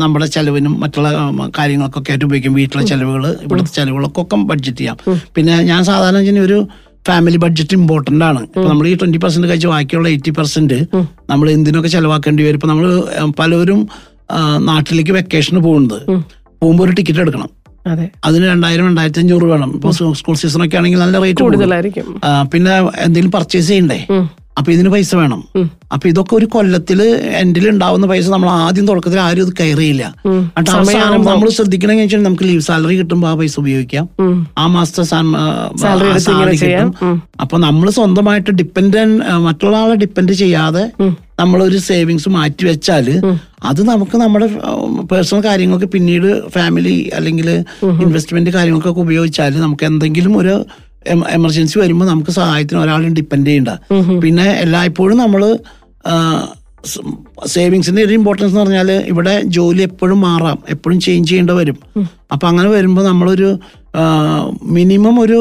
Speaker 2: നമ്മുടെ ചെലവിനും മറ്റുള്ള കാര്യങ്ങൾക്കൊക്കെ ആയിട്ട് ഉപയോഗിക്കും. വീട്ടിലെ ചെലവുകൾ ഇവിടുത്തെ ചെലവുകളൊക്കെ ഒക്കെ ബഡ്ജറ്റ് ചെയ്യാം. പിന്നെ ഞാൻ സാധാരണ ഒരു ഫാമിലി ബഡ്ജറ്റ് ഇമ്പോർട്ടന്റ് ആണ്. ഇപ്പൊ നമ്മൾ ഈ ട്വന്റി പെർസെന്റ് കഴിച്ച് ബാക്കിയുള്ള എയ്റ്റി പെർസെന്റ് നമ്മൾ എന്തിനൊക്കെ ചെലവാക്കേണ്ടി വരും? ഇപ്പൊ നമ്മൾ പലരും നാട്ടിലേക്ക് വെക്കേഷന് പോകുന്നത്. പോകുമ്പോൾ ഒരു ടിക്കറ്റ് എടുക്കണം.
Speaker 1: അതെ.
Speaker 2: അതിന് രണ്ടായിരം രണ്ടായിരത്തി അഞ്ഞൂറ് വേണം. ഇപ്പൊ സ്കൂൾ സീസൺ ഒക്കെ ആണെങ്കിൽ നല്ല റേറ്റ്
Speaker 1: കൂടുതലായിരിക്കും.
Speaker 2: പിന്നെ എന്തെങ്കിലും പർച്ചേസ് ചെയ്യണ്ടേ? അപ്പൊ ഇതിന് പൈസ വേണം. അപ്പൊ ഇതൊക്കെ ഒരു കൊല്ലത്തിൽ എൻഡിൽ ഉണ്ടാവുന്ന പൈസ നമ്മൾ ആദ്യം തുടക്കത്തിൽ ആരും ഇത് കയറിയില്ല. എന്നിട്ട് അവസാനം നമ്മൾ ശ്രദ്ധിക്കണമെന്ന് വെച്ചാൽ നമുക്ക് ലീവ് സാലറി കിട്ടുമ്പോൾ ആ പൈസ ഉപയോഗിക്കാം. ആ മാസത്തെ സാലറി. കിട്ടും. അപ്പൊ നമ്മൾ സ്വന്തമായിട്ട് ഡിപ്പെൻഡ് മറ്റുള്ള ആളെ ഡിപ്പെൻഡ് ചെയ്യാതെ നമ്മളൊരു സേവിങ്സ് മാറ്റി വെച്ചാൽ അത് നമുക്ക് നമ്മുടെ പേഴ്സണൽ കാര്യങ്ങൾക്ക് പിന്നീട് ഫാമിലി അല്ലെങ്കിൽ ഇൻവെസ്റ്റ്മെന്റ് കാര്യങ്ങൾക്കൊക്കെ ഉപയോഗിച്ചാൽ നമുക്ക് എന്തെങ്കിലും ഒരു എമർജൻസി വരുമ്പോൾ നമുക്ക് സഹായത്തിന് ഒരാളും ഡിപ്പെൻഡ് ചെയ്യണ്ട. പിന്നെ എല്ലായ്പ്പോഴും നമ്മൾ സേവിങ്സിന്റെ ഒരു ഇമ്പോർട്ടൻസ് എന്ന് പറഞ്ഞാൽ ഇവിടെ ജോലി എപ്പോഴും മാറാം. എപ്പോഴും ചേഞ്ച് ചെയ്യേണ്ടി വരും. അപ്പൊ അങ്ങനെ വരുമ്പോൾ നമ്മളൊരു മിനിമം ഒരു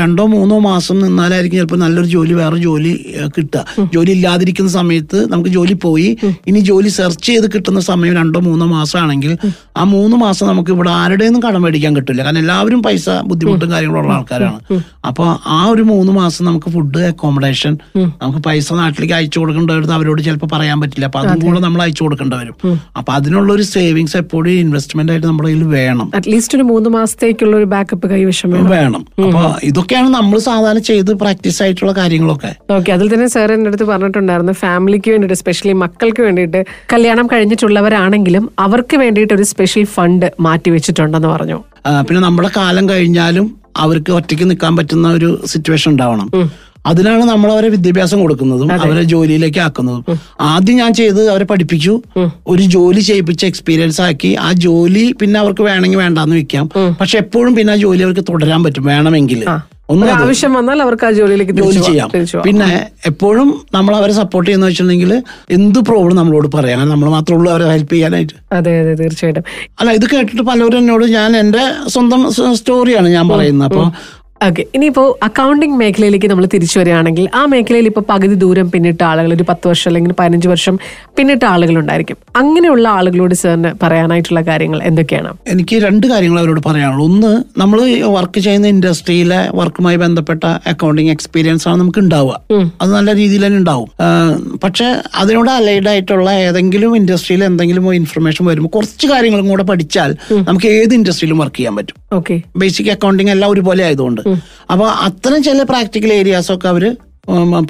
Speaker 2: രണ്ടോ മൂന്നോ മാസം നിന്നാലായിരിക്കും ചിലപ്പോൾ നല്ലൊരു ജോലി വേറെ ജോലി കിട്ടുക. ജോലി ഇല്ലാതിരിക്കുന്ന സമയത്ത് നമുക്ക് ജോലി പോയി. ഇനി ജോലി സെർച്ച് ചെയ്ത് കിട്ടുന്ന സമയം രണ്ടോ മൂന്നോ മാസമാണെങ്കിൽ ആ മൂന്ന് മാസം നമുക്ക് ഇവിടെ ആരുടെയൊന്നും കടം മേടിക്കാൻ കിട്ടില്ല. കാരണം എല്ലാവരും പൈസ ബുദ്ധിമുട്ടും കാര്യങ്ങളും ഉള്ള ആൾക്കാരാണ്. അപ്പൊ ആ ഒരു മൂന്ന് മാസം നമുക്ക് ഫുഡ് അക്കോമഡേഷൻ നമുക്ക് പൈസ നാട്ടിലേക്ക് അയച്ചു കൊടുക്കേണ്ടത് അവരോട് ചിലപ്പോൾ പറയാൻ പറ്റില്ല. അപ്പൊ അതും കൂടെ നമ്മൾ അയച്ചു കൊടുക്കേണ്ടി വരും. അപ്പൊ അതിനുള്ള ഒരു സേവിങ്സ് എപ്പോഴും ഇൻവെസ്റ്റ്മെന്റ് ആയിട്ട് നമ്മുടെ കയ്യിൽ വേണം.
Speaker 1: അറ്റ്ലീസ്റ്റ് ഒരു മൂന്ന് മാസത്തേക്കുള്ള ഒരു ബാക്കപ്പ് കൈവശം വേണം.
Speaker 2: അപ്പൊ ഇതൊക്കെയാണ് നമ്മൾ സാധാരണ ചെയ്ത് പ്രാക്ടീസ് ആയിട്ടുള്ള കാര്യങ്ങളൊക്കെ.
Speaker 1: ഓക്കെ അതിൽ തന്നെ സാർ എന്റെ അടുത്ത് പറഞ്ഞിട്ടുണ്ടായിരുന്നു ഫാമിലിക്ക് വേണ്ടിയിട്ട് സ്പെഷ്യലി മക്കൾക്ക് വേണ്ടിയിട്ട് കല്യാണം കഴിഞ്ഞിട്ടുള്ളവരാണെങ്കിലും അവർക്ക് വേണ്ടിയിട്ട് ഒരു സ്പെഷ്യൽ ഫണ്ട് മാറ്റി വെച്ചിട്ടുണ്ടെന്ന് പറഞ്ഞു.
Speaker 2: പിന്നെ നമ്മുടെ കാലം കഴിഞ്ഞാലും അവർക്ക് ഒറ്റയ്ക്ക് നിൽക്കാൻ പറ്റുന്ന ഒരു സിറ്റുവേഷൻ ഉണ്ടാവണം. അതിനാണ് നമ്മൾ അവരെ വിദ്യാഭ്യാസം കൊടുക്കുന്നതും അവരെ ജോലിയിലേക്ക് ആക്കുന്നതും. ആദ്യം ഞാൻ ചെയ്ത് അവരെ പഠിപ്പിച്ചു. ഒരു ജോലി ചെയ്യിപ്പിച്ച് എക്സ്പീരിയൻസ് ആക്കി. ആ ജോലി പിന്നെ അവർക്ക് വേണമെങ്കിൽ വേണ്ടാന്ന് വെക്കാം. പക്ഷെ എപ്പോഴും പിന്നെ ആ ജോലി അവർക്ക് തുടരാൻ പറ്റും. വേണമെങ്കിൽ. ഒന്ന്
Speaker 1: ആവശ്യം വന്നാൽ അവർക്ക് ആ ജോലിയിലേക്ക്
Speaker 2: ജോലി ചെയ്യാം. പിന്നെ എപ്പോഴും നമ്മൾ അവരെ സപ്പോർട്ട് ചെയ്യുന്ന വെച്ചിട്ടുണ്ടെങ്കിൽ എന്ത് പ്രോബ്ലം നമ്മളോട് പറയാം. നമ്മൾ മാത്രമേ ഉള്ളൂ അവരെ ഹെൽപ്പ് ചെയ്യാനായിട്ട്.
Speaker 1: അതെ അതെ തീർച്ചയായിട്ടും.
Speaker 2: അല്ല ഇത് കേട്ടിട്ട് പലരും എന്നോട് ഞാൻ എന്റെ സ്വന്തം സ്റ്റോറിയാണ് ഞാൻ പറയുന്നത്. അപ്പോൾ
Speaker 1: ഓക്കെ ഇനിയിപ്പോ അക്കൗണ്ടിംഗ് മേഖലയിലേക്ക് നമ്മൾ തിരിച്ചു വരികയാണെങ്കിൽ ആ മേഖലയിൽ ഇപ്പൊ പകുതി ദൂരം പിന്നിട്ട ആളുകൾ ഒരു പത്ത് വർഷം അല്ലെങ്കിൽ പതിനഞ്ച് വർഷം പിന്നിട്ട ആളുകളുണ്ടായിരിക്കും അങ്ങനെയുള്ള ആളുകളോട് സാറിന് പറയാനായിട്ടുള്ള കാര്യങ്ങൾ എന്തൊക്കെയാണ്?
Speaker 2: എനിക്ക് രണ്ട് കാര്യങ്ങൾ അവരോട് പറയാനുള്ളൂ. ഒന്ന് നമ്മൾ വർക്ക് ചെയ്യുന്ന ഇൻഡസ്ട്രിയിലെ വർക്കുമായി ബന്ധപ്പെട്ട അക്കൗണ്ടിങ് എക്സ്പീരിയൻസ് ആണ് നമുക്ക് ഉണ്ടാവുക. അത് നല്ല രീതിയിൽ തന്നെ ഉണ്ടാവും. പക്ഷെ അതിനോട് അലൈഡ് ആയിട്ടുള്ള ഏതെങ്കിലും ഇൻഡസ്ട്രിയിൽ എന്തെങ്കിലും ഇൻഫർമേഷൻ വരുമ്പോൾ കുറച്ച് കാര്യങ്ങളും കൂടെ പഠിച്ചാൽ നമുക്ക് ഏത് ഇൻഡസ്ട്രിയിലും വർക്ക് ചെയ്യാൻ പറ്റും.
Speaker 1: ഓക്കെ
Speaker 2: ബേസിക് അക്കൗണ്ടിങ് എല്ലാം ഒരുപോലെ ആയതുകൊണ്ട്. അപ്പോൾ അത്തരം ചില പ്രാക്ടിക്കൽ ഏരിയാസ് ഒക്കെ അവർ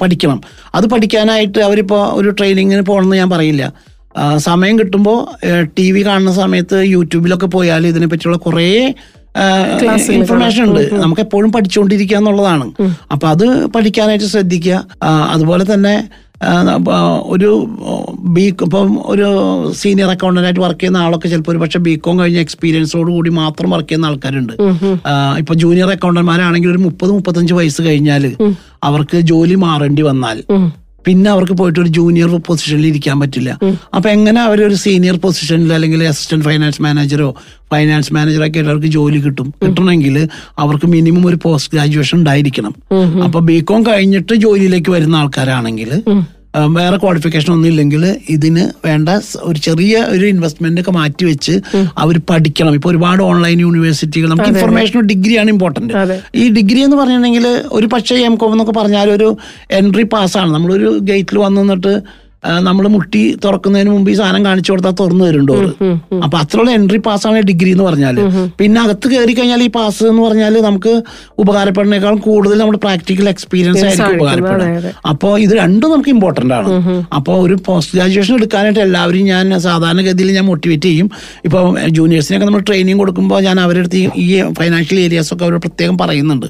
Speaker 2: പഠിക്കണം. അത് പഠിക്കാനായിട്ട് അവരിപ്പോൾ ഒരു ട്രെയിനിങ്ങിന് പോകണമെന്ന് ഞാൻ പറയില്ല. സമയം കിട്ടുമ്പോൾ ടി വി കാണുന്ന സമയത്ത് യൂട്യൂബിലൊക്കെ പോയാൽ ഇതിനെ പറ്റിയുള്ള കുറേ ഇൻഫർമേഷൻ ഉണ്ട്. നമുക്ക് എപ്പോഴും പഠിച്ചുകൊണ്ടിരിക്കുക എന്നുള്ളതാണ് അപ്പൊ അത് പഠിക്കാനായിട്ട് ശ്രദ്ധിക്കുക. അതുപോലെ തന്നെ ഒരു ബി ഇപ്പം ഒരു സീനിയർ അക്കൗണ്ടന്റായിട്ട് വർക്ക് ചെയ്യുന്ന ആളൊക്കെ ചിലപ്പോൾ ഒരു പക്ഷേ ബി കോം കഴിഞ്ഞ എക്സ്പീരിയൻസോട് കൂടി മാത്രം വർക്ക് ചെയ്യുന്ന ആൾക്കാരുണ്ട്. ഇപ്പൊ ജൂനിയർ അക്കൗണ്ടന്മാരാണെങ്കിൽ ഒരു മുപ്പത് മുപ്പത്തഞ്ച് വയസ്സ് കഴിഞ്ഞാൽ അവർക്ക് ജോലി മാറേണ്ടി വന്നാൽ പിന്നെ അവർക്ക് പോയിട്ട് ഒരു ജൂനിയർ പൊസിഷനിൽ ഇരിക്കാൻ പറ്റില്ല. അപ്പൊ എങ്ങനെ അവർ ഒരു സീനിയർ പൊസിഷനിൽ അല്ലെങ്കിൽ അസിസ്റ്റന്റ് ഫൈനാൻസ് മാനേജറോ ഫൈനാൻസ് മാനേജറോ ഒക്കെ അവർക്ക് ജോലി കിട്ടും. കിട്ടണമെങ്കിൽ അവർക്ക് മിനിമം ഒരു പോസ്റ്റ് ഗ്രാജുവേഷൻ ഉണ്ടായിരിക്കണം. അപ്പൊ ബികോം കഴിഞ്ഞിട്ട് ജോലിയിലേക്ക് വരുന്ന ആൾക്കാരാണെങ്കിൽ വേറെ ക്വാളിഫിക്കേഷൻ ഒന്നും ഇല്ലെങ്കിൽ ഇതിന് വേണ്ട ഒരു ചെറിയ ഒരു ഇൻവെസ്റ്റ്മെന്റ് ഒക്കെ മാറ്റി വെച്ച് അവർ പഠിക്കണം. ഇപ്പൊ ഒരുപാട് ഓൺലൈൻ യൂണിവേഴ്സിറ്റികൾ നമുക്ക് ഇൻഫർമേഷൻ ഡിഗ്രിയാണ് ഇമ്പോർട്ടന്റ് ഈ ഡിഗ്രി എന്ന് പറഞ്ഞിട്ടുണ്ടെങ്കിൽ ഒരു പക്ഷേ എം കോം എന്നൊക്കെ പറഞ്ഞാൽ ഒരു എൻട്രി പാസ്സാണ് നമ്മളൊരു ഗേറ്റിൽ വന്നിട്ട് നമ്മൾ മുട്ടി തുറക്കുന്നതിന് മുമ്പ് ഈ സാധനം കാണിച്ചു കൊടുത്താൽ തുറന്നു തരും ഡോറ് അപ്പൊ അത്രയുള്ള എൻട്രി പാസ്സാണ് ഡിഗ്രി എന്ന് പറഞ്ഞാൽ പിന്നെ അകത്ത് കയറി കഴിഞ്ഞാൽ ഈ പാസ് എന്ന് പറഞ്ഞാൽ നമുക്ക് ഉപകാരപ്പെടുന്നേക്കാളും കൂടുതൽ നമ്മുടെ പ്രാക്ടിക്കൽ എക്സ്പീരിയൻസ് ആയിരിക്കും ഉപകാരപ്പെടുന്നത് അപ്പോൾ ഇത് രണ്ടും നമുക്ക് ഇമ്പോർട്ടന്റ് ആണ്. അപ്പോൾ ഒരു പോസ്റ്റ് ഗ്രാജുവേഷൻ എടുക്കാനായിട്ട് എല്ലാവരും ഞാൻ സാധാരണഗതിയിൽ ഞാൻ മോട്ടിവേറ്റ് ചെയ്യും. ഇപ്പോൾ ജൂനിയേഴ്സിനൊക്കെ നമ്മൾ ട്രെയിനിങ് കൊടുക്കുമ്പോൾ ഞാൻ അവരുടെ അടുത്ത് ഈ- ഈ ഫൈനാൻഷ്യൽ ഏരിയാസ് ഒക്കെ അവർ പ്രത്യേകം പറയുന്നുണ്ട്.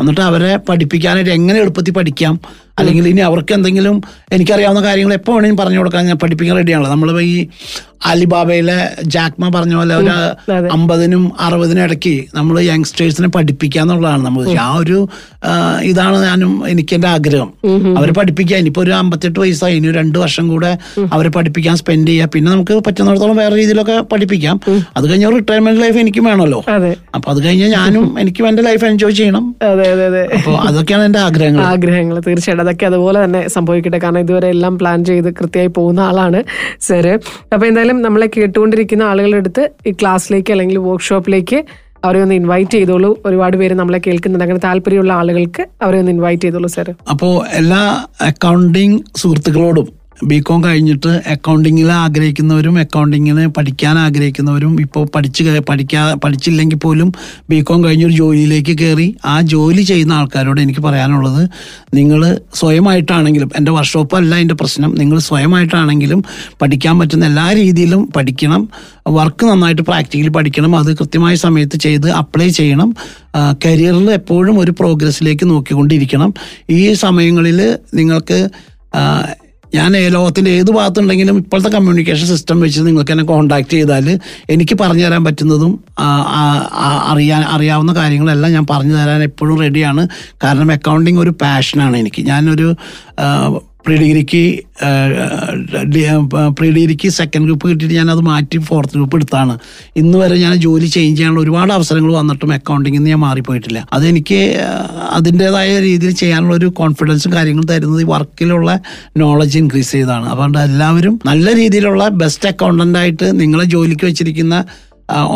Speaker 2: എന്നിട്ട് അവരെ പഠിപ്പിക്കാനായിട്ട് എങ്ങനെ എളുപ്പത്തിൽ പഠിക്കാം? അല്ലെങ്കിൽ ഇനി അവർക്ക് എന്തെങ്കിലും എനിക്കറിയാവുന്ന കാര്യങ്ങൾ എപ്പോൾ വേണമെങ്കിലും പറഞ്ഞു കൊടുക്കാൻ ഞാൻ പഠിപ്പിക്കാൻ റെഡിയാണല്ലോ നമ്മൾ ഈ അലിബാബയിലെ ജാക്മ പറഞ്ഞ പോലെ ഒരു. അമ്പതിനും അറുപതിനും ഇടയ്ക്ക് നമ്മൾ യങ്സ്റ്റേഴ്സിനെ പഠിപ്പിക്കുക എന്നുള്ളതാണ് നമ്മൾ ആ ഒരു ഇതാണ് ഞാനും എനിക്ക് എന്റെ ആഗ്രഹം. അവരെ പഠിപ്പിക്കുക. ഇനിയിപ്പോ ഒരു അമ്പത്തെട്ട് വയസ്സായി. ഇനി രണ്ടു വർഷം കൂടെ അവരെ പഠിപ്പിക്കാൻ സ്പെൻഡ് ചെയ്യുക. പിന്നെ നമുക്ക് പറ്റുന്നിടത്തോളം വേറെ രീതിയിലൊക്കെ പഠിപ്പിക്കാം. അത് കഴിഞ്ഞ റിട്ടയർമെന്റ് ലൈഫ് എനിക്കും വേണമല്ലോ. അപ്പൊ അത് കഴിഞ്ഞ് ഞാനും എനിക്കും എന്റെ ലൈഫ് എൻജോയ് ചെയ്യണം. അപ്പൊ അതൊക്കെയാണ് എന്റെ ആഗ്രഹങ്ങൾ.
Speaker 1: ആഗ്രഹങ്ങൾ തീർച്ചയായിട്ടും. അതൊക്കെ അതുപോലെ തന്നെ സംഭവിക്കട്ടെ. കാരണം ഇതുവരെ എല്ലാം പ്ലാൻ ചെയ്ത് കൃത്യമായി പോകുന്ന ആളാണ് സാറ്. അപ്പൊ എന്തായാലും നമ്മളെ കേട്ടുകൊണ്ടിരിക്കുന്ന ആളുകളുടെ അടുത്ത് ഈ ക്ലാസ്സിലേക്ക് അല്ലെങ്കിൽ വർക്ക്ഷോപ്പിലേക്ക് അവരെ ഒന്ന് ഇൻവൈറ്റ് ചെയ്തോളൂ. ഒരുപാട് പേര് നമ്മളെ കേൾക്കുന്നുണ്ട്. അങ്ങനെ താല്പര്യമുള്ള ആളുകൾക്ക് അവരെ ഒന്ന് ഇൻവൈറ്റ് ചെയ്തോളൂ സാർ
Speaker 2: അപ്പോ എല്ലാ അക്കൗണ്ടിങ് സുഹൃത്തുക്കളോടും ബി കോം കഴിഞ്ഞിട്ട് അക്കൗണ്ടിങ്ങിൽ ആഗ്രഹിക്കുന്നവരും അക്കൗണ്ടിങ്ങിന് പഠിക്കാൻ ആഗ്രഹിക്കുന്നവരും ഇപ്പോൾ പഠിച്ച് പഠിക്കാ പഠിച്ചില്ലെങ്കിൽ പോലും ബി കോം കഴിഞ്ഞൊരു ജോലിയിലേക്ക് കയറി ആ ജോലി ചെയ്യുന്ന ആൾക്കാരോട് എനിക്ക് പറയാനുള്ളത് നിങ്ങൾ സ്വയമായിട്ടാണെങ്കിലും എന്റെ വർക്ക്ഷോപ്പ് അല്ല എന്റെ പ്രശ്നം നിങ്ങൾ സ്വയമായിട്ടാണെങ്കിലും പഠിക്കാൻ പറ്റുന്ന എല്ലാ രീതിയിലും പഠിക്കണം വർക്ക് നന്നായിട്ട് പ്രാക്ടിക്കലി പഠിക്കണം അത് കൃത്യമായ സമയത്ത് ചെയ്ത് അപ്ലൈ ചെയ്യണം കരിയറിൽ എപ്പോഴും ഒരു പ്രോഗ്രസ്സിലേക്ക് നോക്കിക്കൊണ്ടിരിക്കണം. ഈ സമയങ്ങളിൽ നിങ്ങൾക്ക് ഞാൻ ലോകത്തിന്റെ ഏത് ഭാഗത്തുണ്ടെങ്കിലും ഇപ്പോഴത്തെ കമ്മ്യൂണിക്കേഷൻ സിസ്റ്റം വെച്ച് നിങ്ങൾക്ക് എന്നെ കോൺടാക്ട് ചെയ്താൽ എനിക്ക് പറഞ്ഞു തരാൻ പറ്റുന്നതും അറിയാൻ അറിയാവുന്ന കാര്യങ്ങളെല്ലാം ഞാൻ പറഞ്ഞു തരാൻ എപ്പോഴും റെഡിയാണ് കാരണം അക്കൗണ്ടിങ് ഒരു പാഷനാണ് എനിക്ക്. ഞാനൊരു പ്രീ ഡിഗ്രിക്ക് പ്രീ ഡിഗ്രിക്ക് സെക്കൻഡ് ഗ്രൂപ്പ് കിട്ടിയിട്ട് ഞാൻ അത് മാറ്റി ഫോർത്ത് ഗ്രൂപ്പ് എടുത്താണ്. ഇന്ന് വരെ ഞാൻ ജോലി ചേഞ്ച് ചെയ്യാനുള്ള ഒരുപാട് അവസരങ്ങൾ വന്നിട്ടും അക്കൗണ്ടിങ്ങിൽ നിന്ന് ഞാൻ മാറിപ്പോയിട്ടില്ല. അതെനിക്ക് അതിന്റെതായ രീതിയിൽ ചെയ്യാനുള്ള ഒരു കോൺഫിഡൻസും കാര്യങ്ങളും തരുന്നത് ഈ വർക്കിലുള്ള നോളജ് ഇൻക്രീസ് ചെയ്താണ് അതുകൊണ്ട് എല്ലാവരും നല്ല രീതിയിലുള്ള ബെസ്റ്റ് അക്കൗണ്ടന്റായിട്ട് നിങ്ങളെ ജോലിക്ക് വെച്ചിരിക്കുന്ന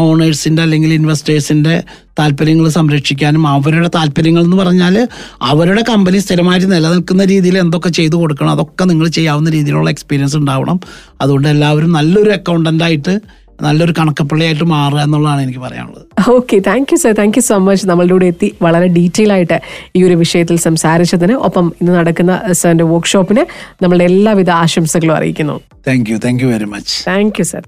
Speaker 2: ഓണേഴ്സിന്റെ അല്ലെങ്കിൽ ഇൻവെസ്റ്റേഴ്സിന്റെ താല്പര്യങ്ങൾ സംരക്ഷിക്കാനും അവരുടെ താല്പര്യങ്ങൾ എന്ന് പറഞ്ഞാൽ അവരുടെ കമ്പനി സ്ഥിരമായിട്ട് നിലനിൽക്കുന്ന രീതിയിൽ എന്തൊക്കെ ചെയ്തു കൊടുക്കണം അതൊക്കെ നിങ്ങൾ ചെയ്യാവുന്ന രീതിയിലുള്ള എക്സ്പീരിയൻസ് ഉണ്ടാവണം. അതുകൊണ്ട് എല്ലാവരും നല്ലൊരു അക്കൗണ്ടന്റ് ആയിട്ട് നല്ലൊരു കണക്കപ്പള്ളിയായിട്ട് മാറുക എന്നുള്ളതാണ് എനിക്ക് പറയാനുള്ളത്.
Speaker 1: Okay thank you sir thank you so much നമ്മളുടെ കൂടെ എത്തി വളരെ ഡീറ്റെയിൽ ആയിട്ട് ഈ ഒരു വിഷയത്തിൽ സംസാരിച്ചതിന്. ഒപ്പം ഇന്ന് നടക്കുന്ന സാറിന്റെ വർക്ക്ഷോപ്പിന് നമ്മളുടെ എല്ലാവിധ ആശംസകളും അറിയിക്കുന്നു.
Speaker 2: Thank you thank you very much
Speaker 1: thank you sir